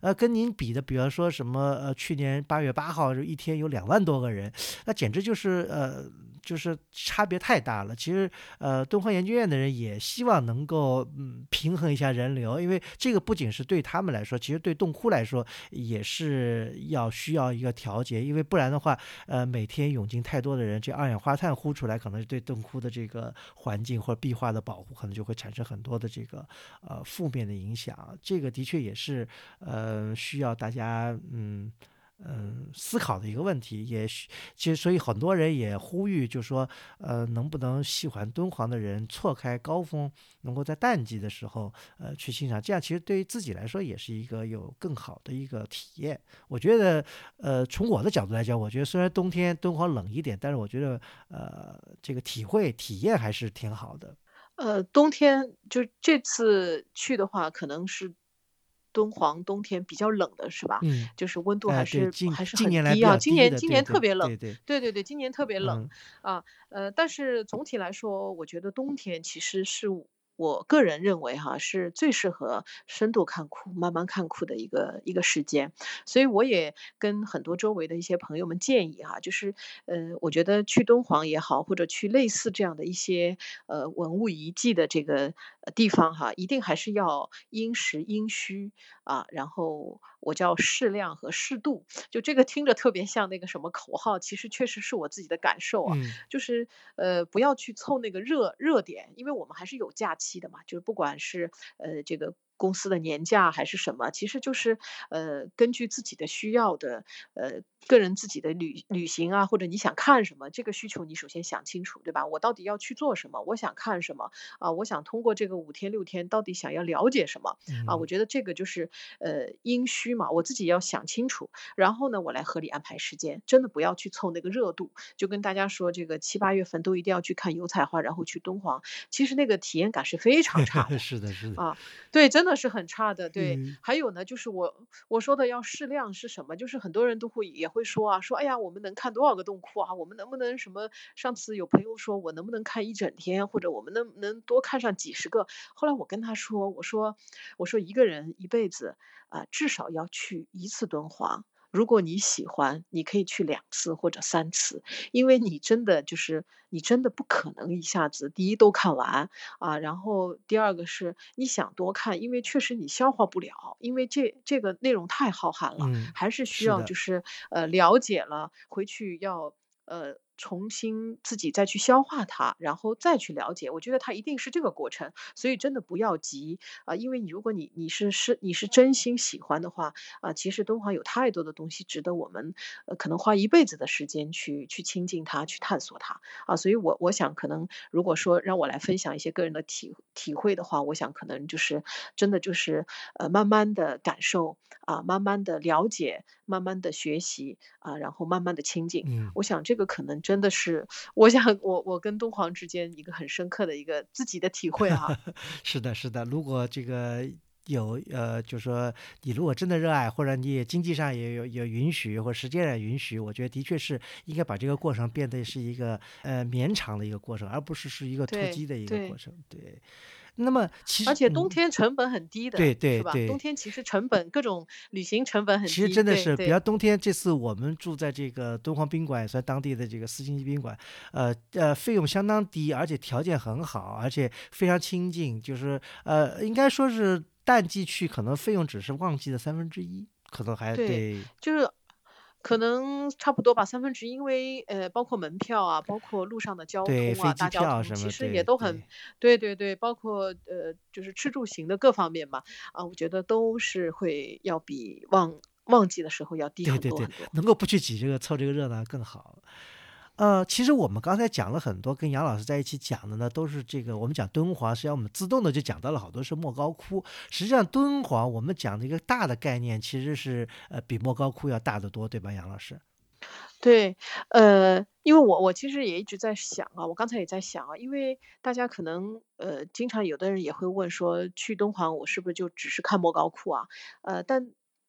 呃，跟您比的，比方说什么，呃，去年八月八号就一天有两万多个人，那简直就是呃，就是差别太大了。其实，呃，敦煌研究院的人也希望能够嗯平衡一下人流，因为这个不仅是对他们来说，其实对洞窟来说也是要需要一个调节，因为不然的话，呃，每天涌进太多的人，这二氧化碳呼出来，可能对洞窟的这个环境或者壁画的保护，可能就会产生很多的这个呃负面的影响。这个的确也是呃。呃，需要大家嗯嗯思考的一个问题，也许其实所以很多人也呼吁，就是说呃，能不能喜欢敦煌的人错开高峰，能够在淡季的时候呃去欣赏，这样其实对于自己来说也是一个有更好的一个体验。我觉得呃，从我的角度来讲，我觉得虽然冬天敦煌冷一点，但是我觉得呃，这个体会体验还是挺好的。呃，冬天就这次去的话，可能是。敦煌冬天比较冷的是吧？嗯，就是温度还是还是很低啊。今年今年特别冷，对对对对对，今年特别冷啊。呃，但是总体来说，我觉得冬天其实是。我个人认为哈是最适合深度看库、慢慢看库的一个一个时间，所以我也跟很多周围的一些朋友们建议哈，就是呃，我觉得去敦煌也好，或者去类似这样的一些呃文物遗迹的这个地方哈，一定还是要因时因需啊，然后我叫适量和适度，就这个听着特别像那个什么口号，其实确实是我自己的感受啊，就是呃不要去凑那个热热点，因为我们还是有假期。期的嘛，就是不管是呃这个公司的年假还是什么，其实就是呃根据自己的需要的呃个人自己的旅旅行啊，或者你想看什么，这个需求你首先想清楚，对吧？我到底要去做什么？我想看什么啊？我想通过这个五天六天到底想要了解什么啊？我觉得这个就是呃阴虚嘛，我自己要想清楚，然后呢，我来合理安排时间，真的不要去凑那个热度，就跟大家说这个七八月份都一定要去看油菜花，然后去敦煌，其实那个体验感是非常差的。是的，是的啊，对，真的是很差的。对，嗯还有呢，就是我我说的要适量是什么？就是很多人都会也会说啊，说哎呀，我们能看多少个洞窟啊？我们能不能什么？上次有朋友说我能不能看一整天，或者我们能能多看上几十个？后来我跟他说，我说我说一个人一辈子啊、至少要去一次敦煌。如果你喜欢，你可以去两次或者三次，因为你真的就是你真的不可能一下子第一都看完啊，然后第二个是你想多看，因为确实你消化不了，因为这这个内容太浩瀚了，嗯还是需要就是呃了解了，回去要呃重新自己再去消化它，然后再去了解。我觉得它一定是这个过程，所以真的不要急啊、因为你如果你你是是你是真心喜欢的话啊、其实敦煌有太多的东西值得我们呃可能花一辈子的时间去去亲近它，去探索它啊。所以我我想可能如果说让我来分享一些个人的体体会的话，我想可能就是真的就是呃慢慢的感受啊，慢慢的了解，慢慢的学习啊，然后慢慢的亲近。嗯我想这个可能真的是，我想我我跟敦煌之间一个很深刻的一个自己的体会啊。是的，是的。如果这个有呃，就说你如果真的热爱，或者你也经济上也有有允许，或者时间上允许，我觉得的确是应该把这个过程变得是一个呃绵长的一个过程，而不是是一个突击的一个过程。对。那么其实而且冬嗯。天成本很低的，对对？对冬天其实成本各种旅行成本很低，其实真的是，比方冬天这次我们住在这个敦煌宾馆，也算当地的这个四星级宾馆，呃呃，费用相当低，而且条件很好，而且非常清静，就是呃，应该说是淡季去，可能费用只是旺季的三分之一，可能还对对就是可能差不多吧，三分之一，因为呃，包括门票啊，包括路上的交通啊，大交通，其实也都很，对对对，包括呃，就是吃住行的各方面吧，啊，我觉得都是会要比旺旺季的时候要低对对对很多很多。，能够不去挤这个凑这个热闹更好。呃，其实我们刚才讲了很多，跟杨老师在一起讲的呢，都是这个我们讲敦煌，实际上我们自动的就讲到了好多是莫高窟。实际上敦煌我们讲的一个大的概念，其实是呃比莫高窟要大得多，对吧，杨老师？对，呃，因为我我其实也一直在想啊，我刚才也在想啊，因为大家可能呃，经常有的人也会问说，去敦煌我是不是就只是看莫高窟啊？呃，但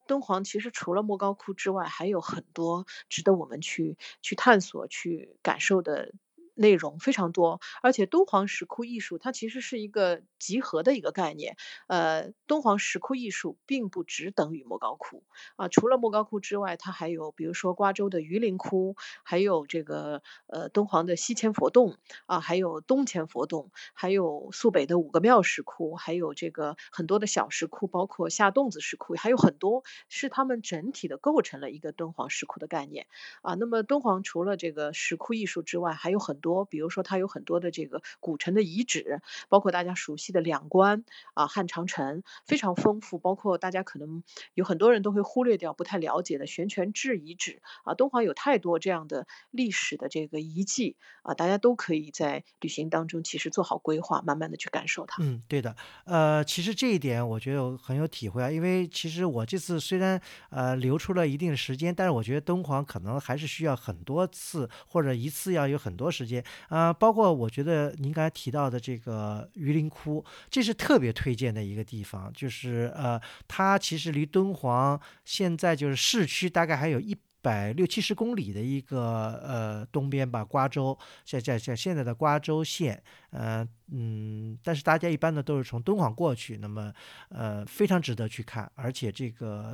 敦煌其实除了莫高窟之外，还有很多值得我们去去探索、去感受的。内容非常多，而且敦煌石窟艺术它其实是一个集合的一个概念。呃，敦煌石窟艺术并不只等于莫高窟，啊，除了莫高窟之外，它还有比如说瓜州的榆林窟，还有这个呃敦煌的西千佛洞啊，还有东千佛洞，还有肃北的五个庙石窟，还有这个很多的小石窟，包括下洞子石窟，还有很多是它们整体的构成了一个敦煌石窟的概念啊。那么敦煌除了这个石窟艺术之外，还有很多，多比如说它有很多的这个古城的遗址，包括大家熟悉的两关啊、汉长城，非常丰富。包括大家可能有很多人都会忽略掉、不太了解的悬泉置遗址啊，敦煌有太多这样的历史的这个遗迹啊，大家都可以在旅行当中其实做好规划，慢慢的去感受它。嗯，对的，呃，其实这一点我觉得我很有体会啊，因为其实我这次虽然呃留出了一定的时间，但是我觉得敦煌可能还是需要很多次或者一次要有很多时间啊、包括我觉得您刚才提到的这个榆林窟，这是特别推荐的一个地方，就是呃，它其实离敦煌现在就是市区大概还有一。百六七十公里的一个呃东边吧，瓜州，在在在现在的瓜州县，呃嗯，但是大家一般呢都是从敦煌过去，那么呃非常值得去看，而且这个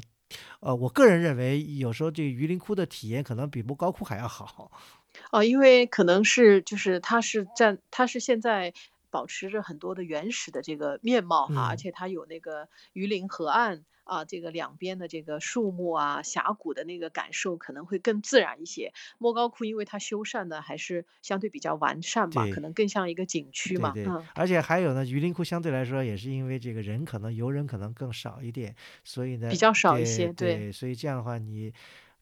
呃我个人认为有时候这个榆林窟的体验可能比莫高窟还要好。哦，因为可能是就是它是占它是现在保持着很多的原始的这个面貌哈，而嗯且它有那个鱼鳞河岸啊，这个两边的这个树木啊、峡谷的那个感受可能会更自然一些。莫高窟因为它修缮的还是相对比较完善吧，可能更像一个景区嘛，对对，嗯。而且还有呢，榆林窟相对来说也是因为这个人可能游人可能更少一点，所以呢，比较少一对些对对，所以这样的话你。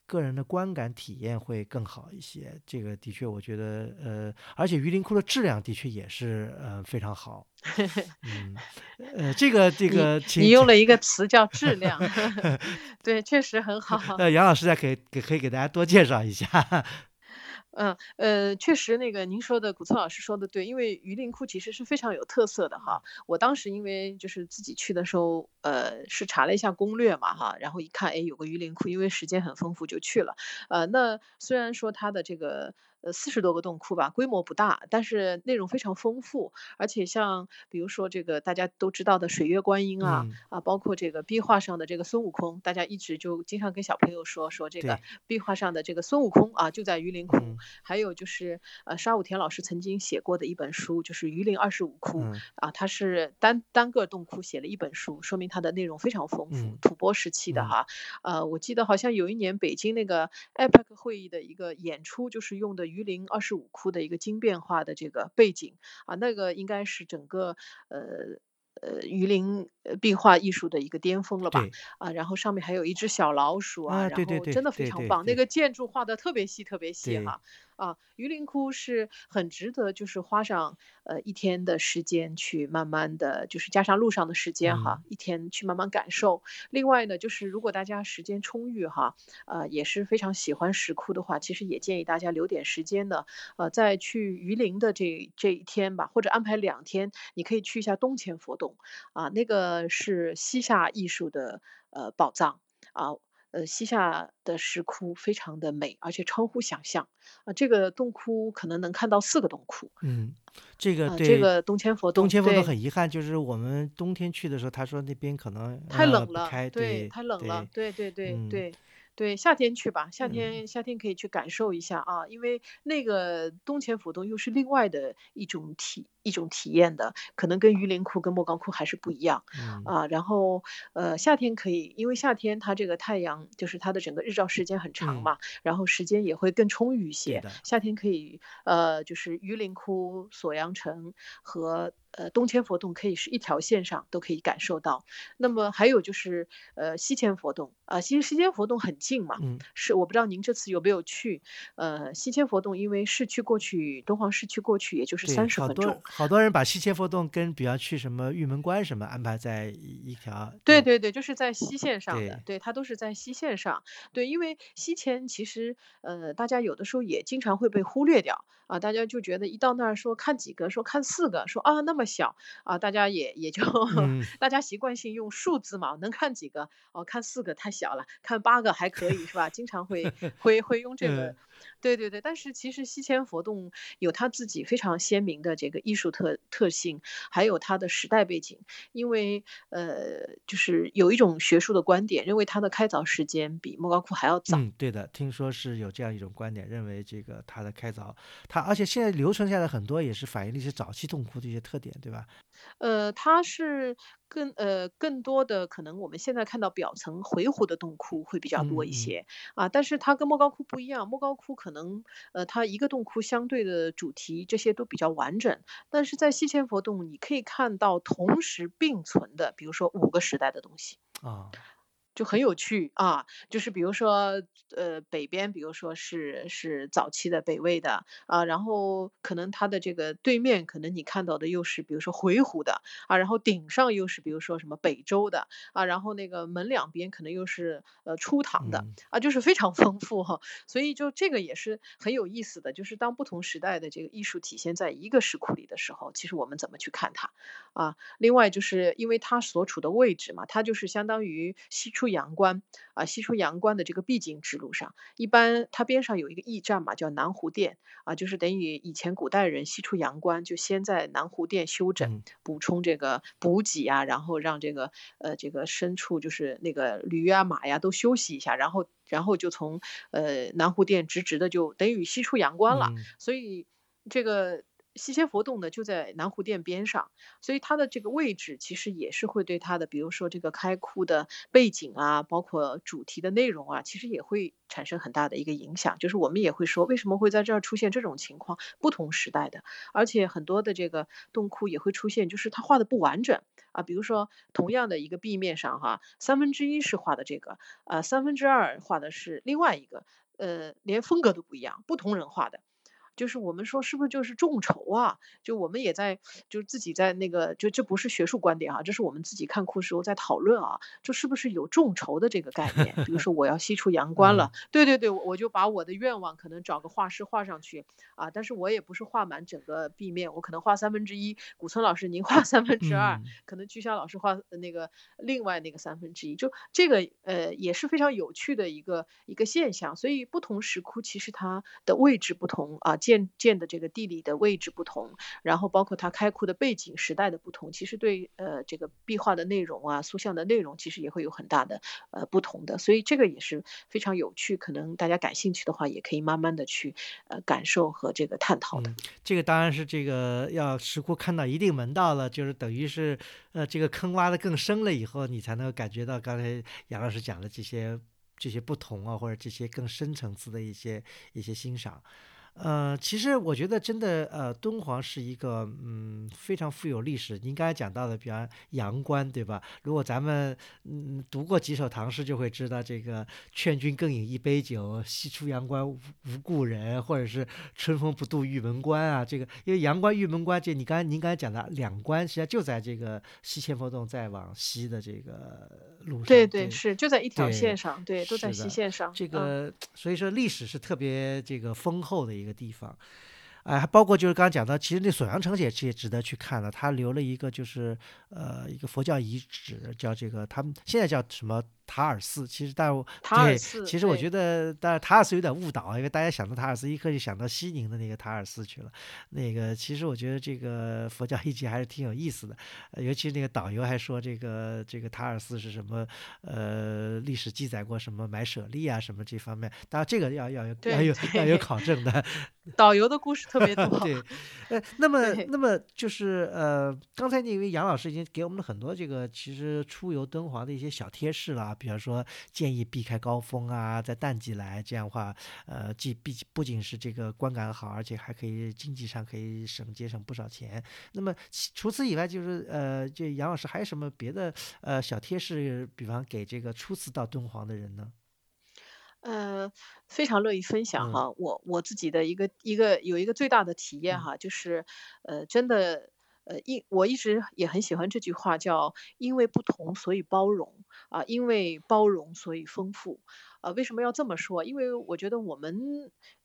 个人的观感体验会更好一些，这个的确，我觉得，呃，而且榆林窟的质量的确也是，呃，非常好，嗯，呃，这个这个，你你用了一个词叫质量，对，确实很好。呃，杨老师再给给可以给大家多介绍一下，嗯，呃，确实那个您说的，古村老师说的对，因为榆林窟其实是非常有特色的哈。我当时因为就是自己去的时候，呃，是查了一下攻略嘛哈，然后一看，哎，有个榆林窟，因为时间很丰富就去了。呃，那虽然说它的这个呃四十多个洞窟吧，规模不大，但是内容非常丰富，而且像比如说这个大家都知道的水月观音啊，嗯，啊，包括这个壁画上的这个孙悟空，大家一直就经常跟小朋友说说这个，壁画上的这个孙悟空啊，就在榆林窟。嗯。还有就是呃，沙武田老师曾经写过的一本书，就是《榆林二十五窟》嗯。啊，他是单单个洞窟写了一本书，说明它的内容非常丰富，嗯吐蕃时期的嗯。哈。呃，我记得好像有一年北京那个 APEC 会议的一个演出，就是用的榆林二十五窟的一个经变化的这个背景啊，那个应该是整个呃。呃，榆林呃壁画艺术的一个巅峰了吧？啊，然后上面还有一只小老鼠啊，啊，然后真的非常棒，那个建筑画的特别细，特别细，哈。啊，榆林窟是很值得，就是花上呃一天的时间去慢慢的，就是加上路上的时间哈，嗯一天去慢慢感受。另外呢，就是如果大家时间充裕哈，呃也是非常喜欢石窟的话，其实也建议大家留点时间呢，呃在去榆林的这这一天吧，或者安排两天，你可以去一下东钱佛洞啊，那个是西夏艺术的呃宝藏啊。呃，西夏的石窟非常的美，而且超乎想象啊！这个洞窟可能能看到四个洞窟嗯，这个啊，这个东千佛洞，东千佛洞，很遗憾，就是我们冬天去的时候，他说那边可能太冷了，对，对太冷了，对，对对对嗯对对，夏天去吧，夏嗯天夏天可以去感受一下啊，因为那个东千佛洞又是另外的一种体一种体验的，可能跟榆林窟跟莫高窟还是不一样嗯啊。然后呃，夏天可以，因为夏天它这个太阳就是它的整个日照时间很长嗯，嘛，然后时间也会更充裕一些。夏天可以呃，就是榆林窟、锁阳城和呃东迁佛洞可以是一条线上都可以感受到。那么还有就是呃西迁佛洞啊、其实西迁佛洞很近嘛，嗯是我不知道您这次有没有去。呃，西迁佛洞因为市区过去，敦煌市区过去也就是，三十分钟。好多人把西切佛洞跟比方去什么玉门关什么安排在一一条，对对对对，就是在西线上的，对，它都是在西线上。对，因为西迁其实，呃，大家有的时候也经常会被忽略掉啊，大家就觉得一到那儿说看几个，说看四个，说啊那么小啊，大家也也就嗯 大家习惯性用数字嘛，能看几个？哦，看四个太小了，看八个还可以是吧？经常会 会会用这个嗯。对对对，但是其实西迁佛洞有它自己非常鲜明的这个艺术特特性，还有它的时代背景。因为呃，就是有一种学术的观点，认为它的开凿时间比莫高窟还要早。嗯，对的，听说是有这样一种观点，认为这个它的开凿，它而且现在留存下来很多也是反映了一些早期洞窟的一些特点，对吧？呃，它是更呃更多的可能我们现在看到表层回鹘的洞窟会比较多一些啊，但是它跟莫高窟不一样，莫高窟可能呃它一个洞窟相对的主题这些都比较完整，但是在西千佛洞你可以看到同时并存的，比如说五个时代的东西。啊，就很有趣啊，就是比如说，呃，北边，比如说是是早期的北魏的啊，然后可能它的这个对面，可能你看到的又是比如说回鹘的啊，然后顶上又是比如说什么北周的啊，然后那个门两边可能又是呃初唐的嗯啊，就是非常丰富哈，所以就这个也是很有意思的，就是当不同时代的这个艺术体现在一个石窟里的时候，其实我们怎么去看它啊？另外就是因为它所处的位置嘛，它就是相当于西出阳关啊，西出阳关的这个必经之路上，一般它边上有一个驿站嘛，叫南湖店啊，就是等于以前古代人西出阳关就先在南湖店休整，嗯补充这个补给啊，然后让这个呃这个牲畜就是那个驴啊马呀都休息一下，然后然后就从呃南湖店直直的就等于西出阳关了。嗯所以这个西千佛洞呢就在南湖店边上，所以它的这个位置其实也是会对它的，比如说这个开窟的背景啊，包括主题的内容啊，其实也会产生很大的一个影响。就是我们也会说，为什么会在这儿出现这种情况？不同时代的，而且很多的这个洞窟也会出现，就是它画的不完整啊。比如说同样的一个壁面上哈，三分之一是画的这个，呃，三分之二画的是另外一个，呃，连风格都不一样，不同人画的。就是我们说是不是就是众筹啊？就我们也在，就是自己在那个，就这不是学术观点啊，这是我们自己看库时候在讨论啊，就是不是有众筹的这个概念？比如说我要西出阳关了，对对对，我就把我的愿望可能找个画师画上去啊，但是我也不是画满整个壁面，我可能画三分之一，古村老师您画三分之二，可能居香老师画那个另外那个三分之一，就这个呃也是非常有趣的一个一个现象。所以不同石窟其实它的位置不同啊。建建的这个地理的位置不同，然后包括它开窟的背景时代的不同，其实对呃这个壁画的内容啊、塑像的内容，其实也会有很大的呃不同的，所以这个也是非常有趣，可能大家感兴趣的话，也可以慢慢的去呃感受和这个探讨的。这个当然是这个要石窟看到一定门道了，就是等于是呃这个坑挖的更深了以后，你才能感觉到刚才杨老师讲的这些这些不同啊，或者这些更深层次的一些一些欣赏。呃，其实我觉得真的，呃，敦煌是一个嗯非常富有历史。您刚才讲到的，比方阳关，对吧？如果咱们嗯读过几首唐诗，就会知道这个“劝君更饮一杯酒，西出阳关无故人”，或者是“春风不度玉门关”啊。这个因为阳关、玉门关，这你刚才您刚才讲的两关，实际上就在这个西千佛洞再往西的这个路上。对对，是就在一条线上，对，都在西线上。这个所以说历史是特别这个丰厚的一。一个地方，哎，还包括就是刚刚讲到，其实那锁阳城也也值得去看的。他留了一个就是呃一个佛教遗址，叫这个他们现在叫什么？塔尔寺其实，但对，其实我觉得，但塔尔寺有点误导，因为大家想到塔尔寺，一刻就想到西宁的那个塔尔寺去了。那个其实我觉得这个佛教 遗迹还是挺有意思的，尤其是那个导游还说这个这个塔尔寺是什么呃历史记载过什么买舍利啊什么这方面，当然这个要要有要有要有 考证的。导游的故事特别多。对，呃，那么那么就是呃，刚才那位杨老师已经给我们了很多这个其实出游敦煌的一些小贴士了。比方说，建议避开高峰啊，在淡季来，这样的话，呃，既毕不仅是这个观感好，而且还可以经济上可以省节省不少钱。那么除此以外，就是呃，这杨老师还有什么别的呃小贴士？比方给这个初次到敦煌的人呢？呃，非常乐意分享哈。我我自己的一个一个有一个最大的体验哈，就是呃，真的。呃，一我一直也很喜欢这句话，叫“因为不同，所以包容”啊，因为包容，所以丰富。啊，为什么要这么说？因为我觉得我们，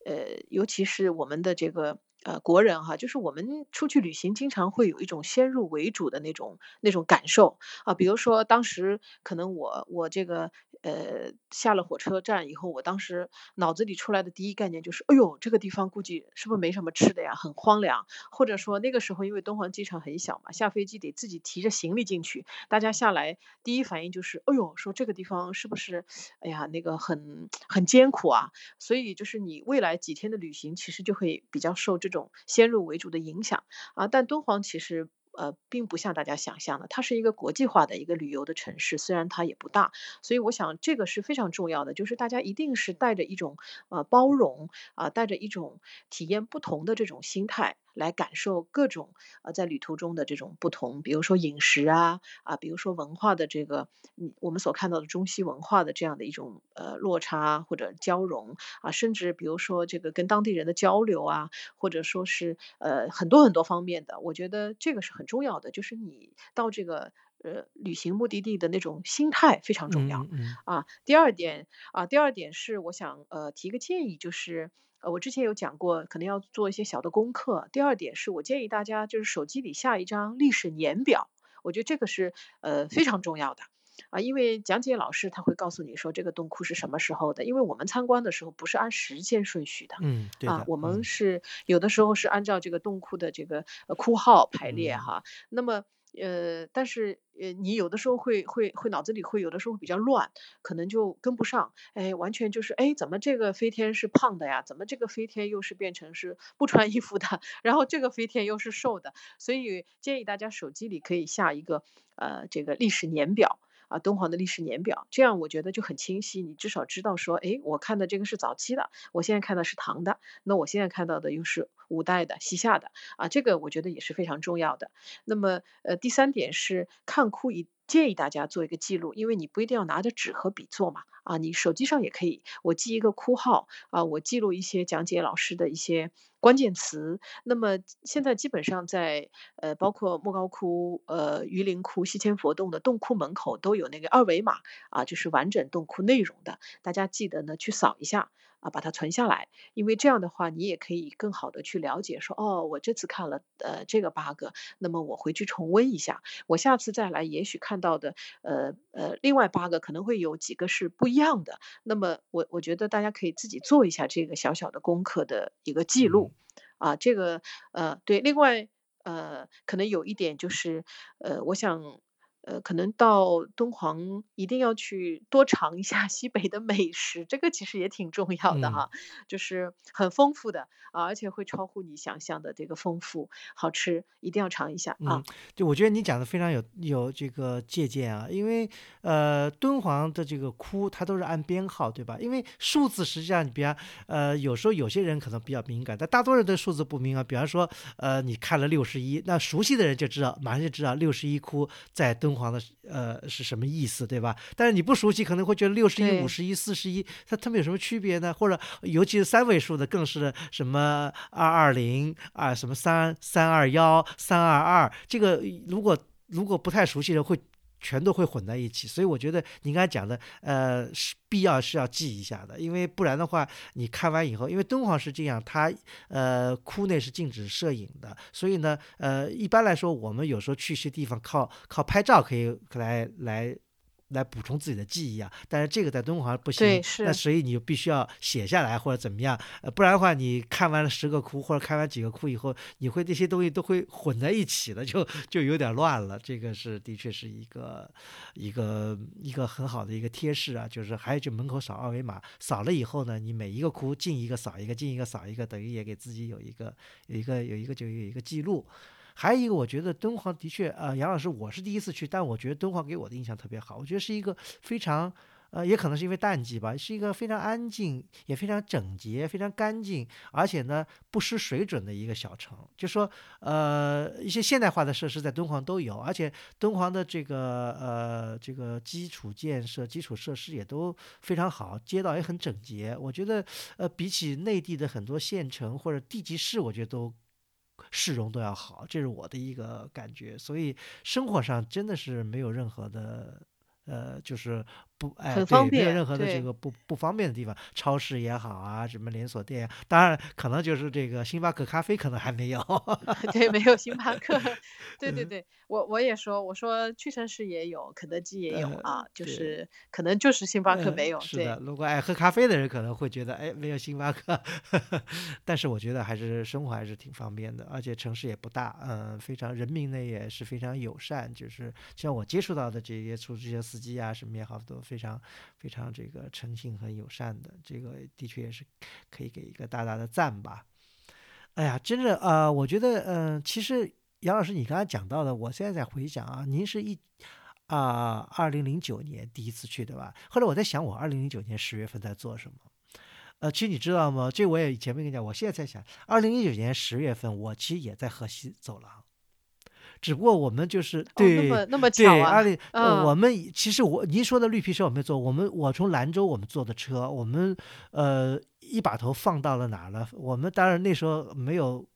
呃，尤其是我们的这个呃国人哈，就是我们出去旅行，经常会有一种先入为主的那种那种感受啊。比如说，当时可能我我这个。呃，下了火车站以后，我当时脑子里出来的第一概念就是，哎呦，这个地方估计是不是没什么吃的呀，很荒凉。或者说那个时候，因为敦煌机场很小嘛，下飞机得自己提着行李进去，大家下来第一反应就是，哎呦，说这个地方是不是，哎呀，那个很很艰苦啊。所以就是你未来几天的旅行，其实就会比较受这这种先入为主的影响啊。但敦煌其实。呃，并不像大家想象的，它是一个国际化的一个旅游的城市，虽然它也不大，所以我想这个是非常重要的，就是大家一定是带着一种呃包容啊，带着一种体验不同的这种心态。来感受各种呃在旅途中的这种不同，比如说饮食啊啊，比如说文化的这个嗯我们所看到的中西文化的这样的一种呃落差或者交融啊，甚至比如说这个跟当地人的交流啊，或者说是呃很多很多方面的，我觉得这个是很重要的，就是你到这个呃旅行目的地的那种心态非常重要啊。第二点啊，第二点是我想呃提个建议就是。呃，我之前有讲过，可能要做一些小的功课。第二点是我建议大家就是手机里下一张历史年表，我觉得这个是呃非常重要的啊，因为讲解老师他会告诉你说这个洞窟是什么时候的，因为我们参观的时候不是按时间顺序的，嗯，对啊，我们是有的时候是按照这个洞窟的这个窟号排列哈，那么。呃，但是呃，你有的时候会会会脑子里会有的时候比较乱，可能就跟不上，哎，完全就是哎，怎么这个飞天是胖的呀？怎么这个飞天又是变成是不穿衣服的？然后这个飞天又是瘦的？所以建议大家手机里可以下一个呃这个历史年表。啊，敦煌的历史年表，这样我觉得就很清晰。你至少知道说，哎，我看的这个是早期的，我现在看的是唐的，那我现在看到的又是五代的、西夏的，啊，这个我觉得也是非常重要的。那么，呃，第三点是看窟一。建议大家做一个记录，因为你不一定要拿着纸和笔做嘛，啊，你手机上也可以，我记一个库号，啊，我记录一些讲解老师的一些关键词。那么现在基本上在呃，包括莫高窟、呃榆林窟、西千佛洞的洞窟门口都有那个二维码，啊，就是完整洞窟内容的，大家记得呢去扫一下。啊，把它存下来，因为这样的话，你也可以更好的去了解，说哦，我这次看了呃这个 bug，那么我回去重温一下，我下次再来，也许看到的呃呃另外 bug 可能会有几个是不一样的，那么我我觉得大家可以自己做一下这个小小的功课的一个记录，啊，这个呃对，另外呃可能有一点就是呃我想。呃，可能到敦煌一定要去多尝一下 西北的美食，这个其实也挺重要的哈，就是很丰富的啊，而且会超乎你想象的这个丰富好吃，一定要尝一下啊。就我觉得你讲的非常有有这个借鉴啊，因为呃敦煌的这个窟它都是按编号对吧？因为数字实际上你比方呃有时候有些人可能比较敏感，但大多数人对数字不敏感。比方说呃你看了六十一，那熟悉的人就知道，马上就知道六十一窟在敦。煌的呃是什么意思，对吧？但是你不熟悉，可能会觉得六十一、五十一、四十一，它它们有什么区别呢？或者尤其是三位数的，更是什么二二零啊，什么三三二幺、三二二，这个如果如果不太熟悉的会。全都会混在一起，所以我觉得你刚才讲的，呃，是必要是要记一下的，因为不然的话，你看完以后，因为敦煌是这样，它呃窟内是禁止摄影的，所以呢，呃，一般来说，我们有时候去一些地方靠靠拍照可以来来。来补充自己的记忆啊，但是这个在敦煌不行，那所以你就必须要写下来或者怎么样，呃，不然的话，你看完了十个窟或者看完几个窟以后，你会这些东西都会混在一起了，就就有点乱了。这个是的确是一个一个一个很好的一个贴士啊，就是还有就门口扫二维码，扫了以后呢，你每一个窟进一个扫一个，进一个扫一个，等于也给自己有一个有一个有一个就有一个记录。还有一个，我觉得敦煌的确，呃，杨老师，我是第一次去，但我觉得敦煌给我的印象特别好。我觉得是一个非常，呃，也可能是因为淡季吧，是一个非常安静，也非常整洁，非常干净，而且呢不失水准的一个小城。就说，呃，一些现代化的设施在敦煌都有，而且敦煌的这个，呃，这个基础建设、基础设施也都非常好，街道也很整洁。我觉得，呃，比起内地的很多县城或者地级市，我觉得都。市容都要好，这是我的一个感觉，所以生活上真的是没有任何的，呃，就是。不，哎，对，没有任何的这个不不方便的地方，超市也好啊，什么连锁店，当然可能就是这个星巴克咖啡可能还没有，对，没有星巴克，对对对，我我也说，我说屈臣氏也有，肯德基也有啊，就是可能就是星巴克没有。是的，如果爱喝咖啡的人可能会觉得，哎，没有星巴克，但是我觉得还是生活还是挺方便的，而且城市也不大，嗯，非常人民呢也是非常友善，就是像我接触到的这些出租车司机啊什么也好都。非常非常这个诚信和友善的，这个的确也是可以给一个大大的赞吧。哎呀，真的呃，我觉得嗯，其实杨老师你刚才讲到的，我现在在回想啊，您是一啊二零零九年第一次去对吧？后来我在想，我二零零九年十月份在做什么？呃，其实你知道吗？这我也前没跟你讲，我现在在想，二零零九年十月份我其实也在河西走廊。只不过我们就是对那么那么巧啊！我们其实我您说的绿皮车我没坐，我们我从兰州我们坐的车，我们呃一把头放到了哪儿了？我们当然那时候没有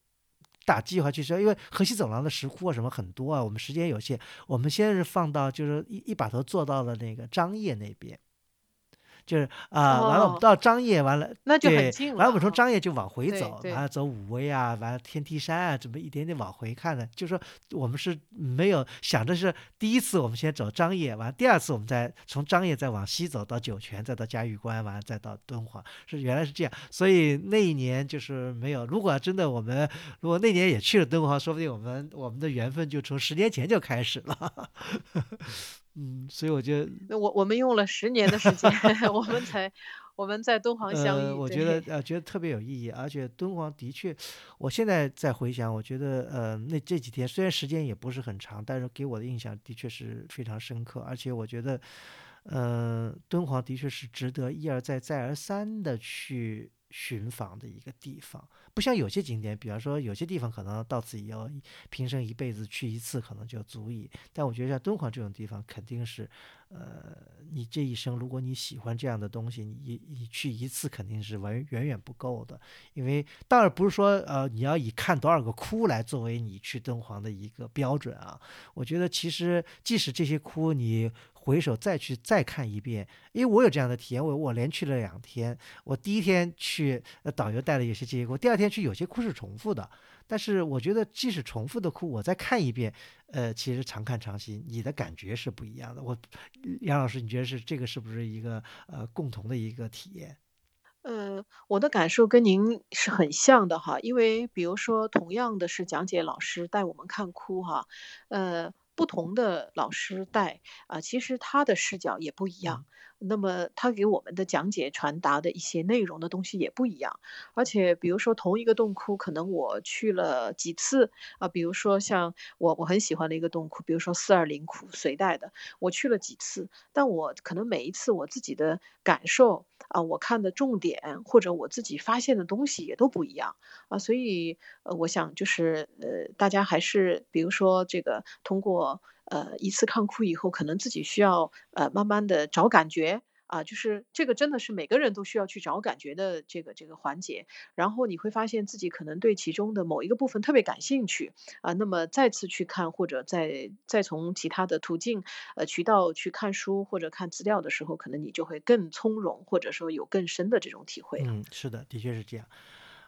打计划去说，因为河西走廊的石窟啊什么很多啊，我们时间有限，我们先是放到就是一一把头坐到了那个张掖那边。就是啊，完了我们哦到张掖，完了那就很对，近完了我们从张掖就往回走，对完了走武威啊，完了天梯山啊，怎么一点点往回看呢，就说我们是没有想着是第一次我们先走张掖，完了第二次我们再从张掖再往西走到酒泉，再到嘉峪关，完了再到敦煌，是原来是这样，所以那一年就是没有。如果真的我们如果那年也去了敦煌，说不定我们我们的缘分就从十年前就开始了。嗯，所以我觉得那我我们用了十年的时间，我们才我们在敦煌相遇。呃，我觉得对呃，觉得特别有意义，而且敦煌的确，我现在在回想，我觉得呃，那这几天虽然时间也不是很长，但是给我的印象的确是非常深刻，而且我觉得，呃，敦煌的确是值得一而再再而三的去寻访的一个地方，不像有些景点，比方说有些地方可能到此以后平生一辈子去一次可能就足以，但我觉得像敦煌这种地方肯定是。呃，你这一生，如果你喜欢这样的东西，你你去一次肯定是远远远不够的，因为当然不是说呃你要以看多少个窟来作为你去敦煌的一个标准啊。我觉得其实即使这些窟你回首再去再看一遍，因为我有这样的体验，我我连去了两天，我第一天去，导游带了有些这些窟，第二天去有些哭是重复的，但是我觉得即使重复的哭，我再看一遍，呃，其实常看常新，你的感觉是不一样的。我杨老师，你觉得是这个是不是一个呃共同的一个体验？呃，我的感受跟您是很像的哈，因为比如说同样的是讲解老师带我们看哭哈，呃，不同的老师带啊，其实他的视角也不一样。那么他给我们的讲解传达的一些内容的东西也不一样，而且比如说同一个洞窟，可能我去了几次啊，比如说像我我很喜欢的一个洞窟，比如说四二零窟隋代的，我去了几次，但我可能每一次我自己的感受啊，我看的重点或者我自己发现的东西也都不一样啊，所以呃，我想就是呃，大家还是比如说这个通过。呃，一次看哭以后，可能自己需要呃慢慢的找感觉啊，就是这个真的是每个人都需要去找感觉的这个这个环节。然后你会发现自己可能对其中的某一个部分特别感兴趣啊，那么再次去看或者再再从其他的途径呃渠道去看书或者看资料的时候，可能你就会更从容，或者说有更深的这种体会。嗯，是的，的确是这样。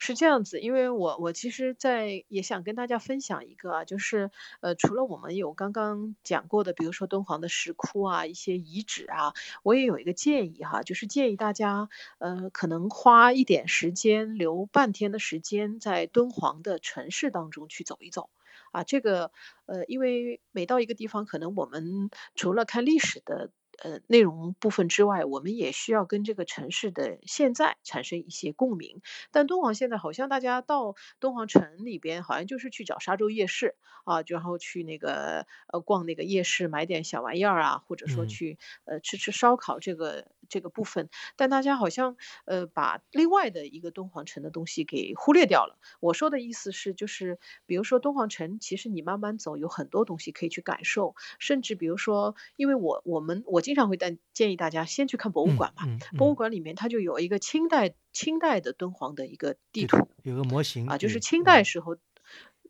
是这样子，因为我我其实在也想跟大家分享一个啊，就是呃，除了我们有刚刚讲过的，比如说敦煌的石窟啊，一些遗址啊，我也有一个建议哈，就是建议大家呃，可能花一点时间，留半天的时间在敦煌的城市当中去走一走。啊，这个呃，因为每到一个地方，可能我们除了看历史的呃内容部分之外，我们也需要跟这个城市的现在产生一些共鸣。但敦煌现在好像大家到敦煌城里边，好像就是去找沙洲夜市啊，然后去那个呃逛那个夜市，买点小玩意儿啊，或者说嗯去呃吃吃烧烤这个这个部分。但大家好像呃把另外的一个敦煌城的东西给忽略掉了。我说的意思是，就是比如说敦煌城，其实你慢慢走，有很多东西可以去感受，甚至比如说，因为我我们我经常会带建议大家先去看博物嗯馆吧，嗯，嗯博物馆里面它就有一个清代清代的敦煌的一个地图有个模型啊，就是清代嗯时候。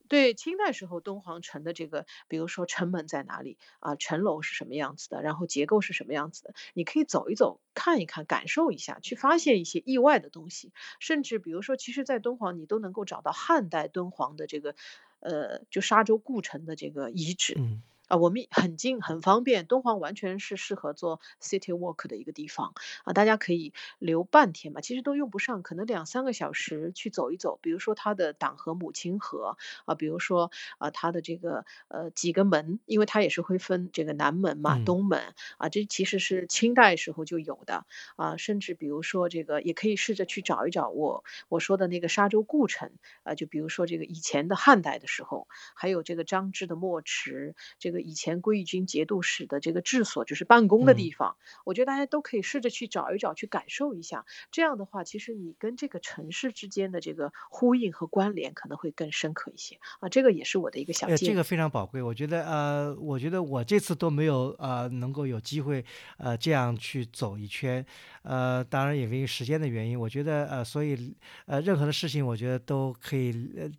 对清代时候敦煌城的这个，比如说城门在哪里啊，城楼是什么样子的，然后结构是什么样子的，你可以走一走，看一看，感受一下，去发现一些意外的东西。甚至比如说，其实，在敦煌你都能够找到汉代敦煌的这个，呃，就沙洲故城的这个遗址。嗯啊，我们很近很方便，敦煌完全是适合做 city walk 的一个地方啊，大家可以留半天嘛，其实都用不上，可能两三个小时去走一走。比如说它的党和、母亲河啊，比如说啊它的这个呃几个门，因为它也是会分这个南门嘛、嗯东门啊，这其实是清代时候就有的啊，甚至比如说这个也可以试着去找一找我我说的那个沙洲故城啊，就比如说这个以前的汉代的时候，还有这个张芝的墨池，这个以前归义军节度使的这个治所，就是办公的嗯地方，我觉得大家都可以试着去找一找，去感受一下。这样的话，其实你跟这个城市之间的这个呼应和关联可能会更深刻一些啊。这个也是我的一个小呃，建议。这个非常宝贵。我觉得，呃，我觉得我这次都没有呃能够有机会呃这样去走一圈，呃，当然也因为时间的原因，我觉得呃，所以呃任何的事情，我觉得都可以呃。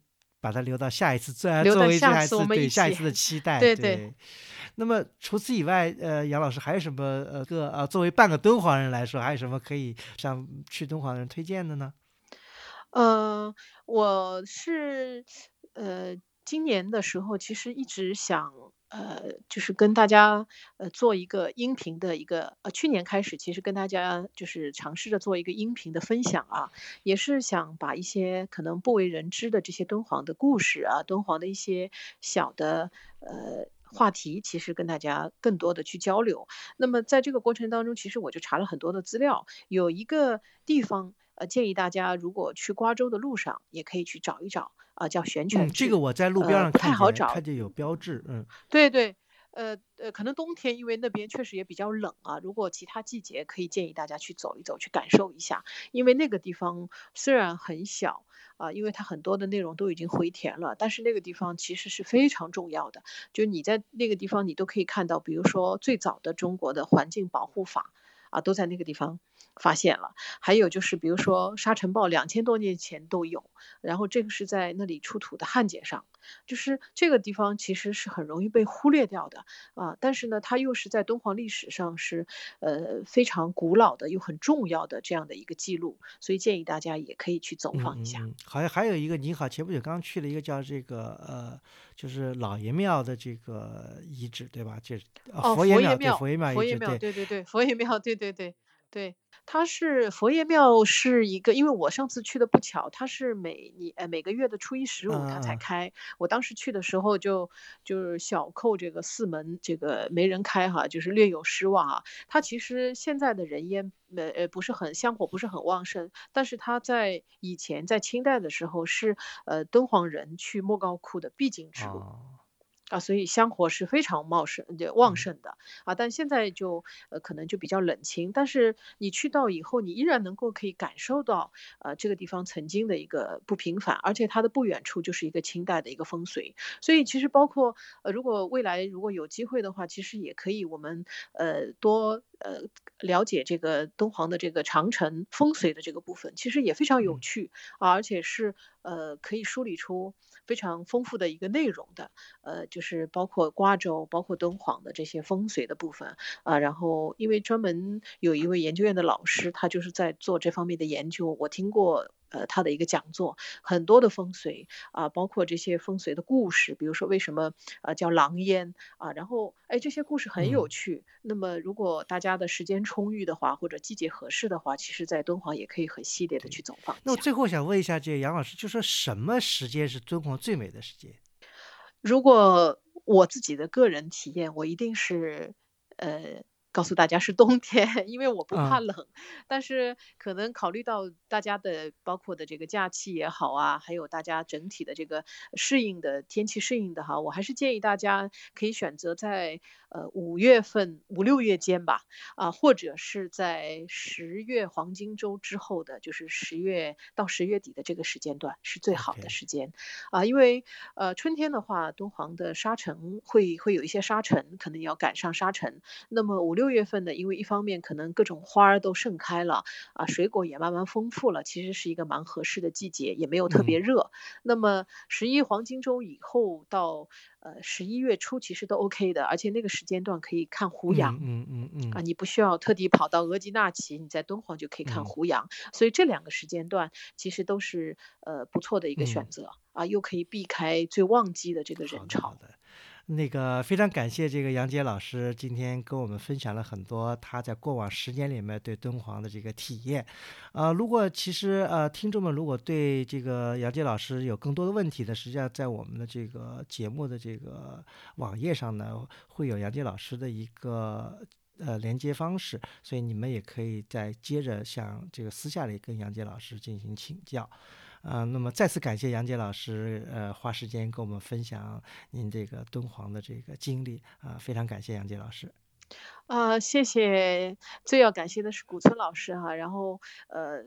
把它留到下一次，作留到作为下一次对下一次的期待。对对对那么除此以外，呃，杨老师还有什么呃个呃，作为半个敦煌人来说，还有什么可以向去敦煌的人推荐的呢？呃，我是呃今年的时候，其实一直想呃，就是跟大家呃做一个音频的一个呃，去年开始其实跟大家就是尝试着做一个音频的分享啊，也是想把一些可能不为人知的这些敦煌的故事啊，敦煌的一些小的呃。话题其实跟大家更多的去交流。那么在这个过程当中，其实我就查了很多的资料，有一个地方呃，建议大家如果去瓜州的路上，也可以去找一找啊、叫玄泉嗯，这个我在路边呃不太上看见，好找。看见有标志，嗯。对对，呃呃，可能冬天因为那边确实也比较冷啊，如果其他季节可以建议大家去走一走，去感受一下，因为那个地方虽然很小啊，因为它很多的内容都已经回填了，但是那个地方其实是非常重要的，就你在那个地方你都可以看到，比如说最早的中国的环境保护法。啊，都在那个地方发现了。还有就是，比如说沙尘暴，两千多年前都有。然后这个是在那里出土的汉简上，就是这个地方其实是很容易被忽略掉的啊。但是呢，它又是在敦煌历史上是呃非常古老的又很重要的这样的一个记录，所以建议大家也可以去走嗯访一下。好像还有一个，你好，前不久刚去了一个叫这个呃，就是老爷庙的这个遗址，对吧？这呃哦，佛爷庙，对佛爷庙，对对对，佛爷庙，对对对对，它是佛爷庙是一个，因为我上次去的不巧，它是每你呃每个月的初一十五它才开，我当时去的时候就就是小扣这个四门这个没人开哈，就是略有失望啊。它其实现在的人烟呃呃不是很香火不是很旺盛，但是它在以前在清代的时候是呃敦煌人去莫高窟的必经之路。哦，啊，所以香火是非常茂盛、就旺嗯盛的啊。但现在就呃可能就比较冷清，但是你去到以后，你依然能够可以感受到呃这个地方曾经的一个不平凡，而且它的不远处就是一个清代的一个风水。所以其实包括呃如果未来如果有机会的话，其实也可以我们呃多呃了解这个敦煌的这个长城风水的这个部分，其实也非常有嗯趣啊，而且是呃可以梳理出非常丰富的一个内容的。呃，就是包括瓜州、包括敦煌的这些风水的部分啊。然后，因为专门有一位研究院的老师，他就是在做这方面的研究，我听过。呃，他的一个讲座，很多的风水啊，包括这些风水的故事，比如说为什么呃叫狼烟啊，然后哎这些故事很有嗯趣。那么如果大家的时间充裕的话，或者季节合适的话，其实在敦煌也可以很系列的。去走访。那我最后想问一下，这个杨老师，就说什么时间是敦煌最美的时间？如果我自己的个人体验，我一定是呃告诉大家是冬天，因为我不怕嗯冷。但是可能考虑到大家的包括的这个假期也好啊，还有大家整体的这个适应的天气适应的哈，我还是建议大家可以选择在呃五月份五六月间吧，啊，或者是在十月黄金周之后的，就是十月到十月底的这个时间段是最好的时间。啊，因为呃春天的话，敦煌的沙尘会会有一些沙尘，可能也要赶上沙尘。那么五六月份呢，因为一方面可能各种花儿都盛开了，啊，水果也慢慢丰富了，其实是一个蛮合适的季节，也没有特别嗯热。那么十一黄金周以后到呃十一月初，其实都 OK 的，而且那个时间段可以看胡嗯杨。嗯嗯啊，嗯你不需要特地跑到额济纳旗，你在敦煌就可以看嗯胡杨，所以这两个时间段其实都是呃不错的一个选嗯，择啊，又可以避开最旺季的这个人潮。的好的。那个非常感谢这个杨杰老师今天跟我们分享了很多他在过往十年里面对敦煌的这个体验，呃，如果其实呃听众们如果对这个杨杰老师有更多的问题呢，实际上在我们的这个节目的这个网页上呢，会有杨杰老师的一个呃连接方式，所以你们也可以再接着向这个私下里跟杨杰老师进行请教。啊、那么再次感谢杨杰老师，呃，花时间跟我们分享您这个敦煌的这个经历啊、非常感谢杨杰老师。啊，谢谢。最要感谢的是古村老师哈，然后呃，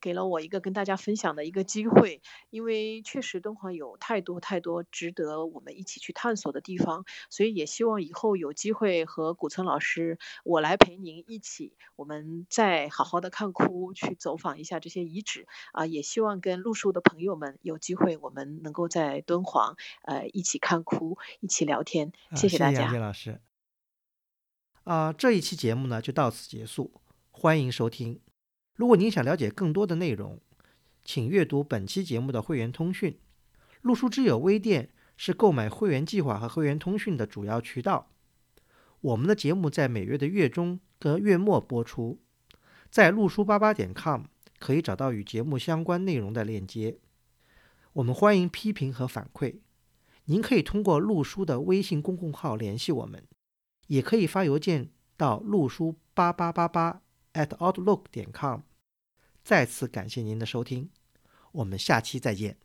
给了我一个跟大家分享的一个机会，因为确实敦煌有太多太多值得我们一起去探索的地方，所以也希望以后有机会和古村老师，我来陪您一起，我们再好好的看窟，去走访一下这些遗址啊，也希望跟路书的朋友们有机会，我们能够在敦煌呃一起看窟，一起聊天，谢谢大家，谢谢老师。啊，这一期节目呢就到此结束，欢迎收听。如果您想了解更多的内容，请阅读本期节目的会员通讯。陆书之友微店是购买会员计划和会员通讯的主要渠道。我们的节目在每月的月中和月末播出，在陆书八八点 com 可以找到与节目相关内容的链接。我们欢迎批评和反馈，您可以通过陆书的微信公共号联系我们，也可以发邮件到陆书八八八八。At outlook 点 com，再次感谢您的收听，我们下期再见。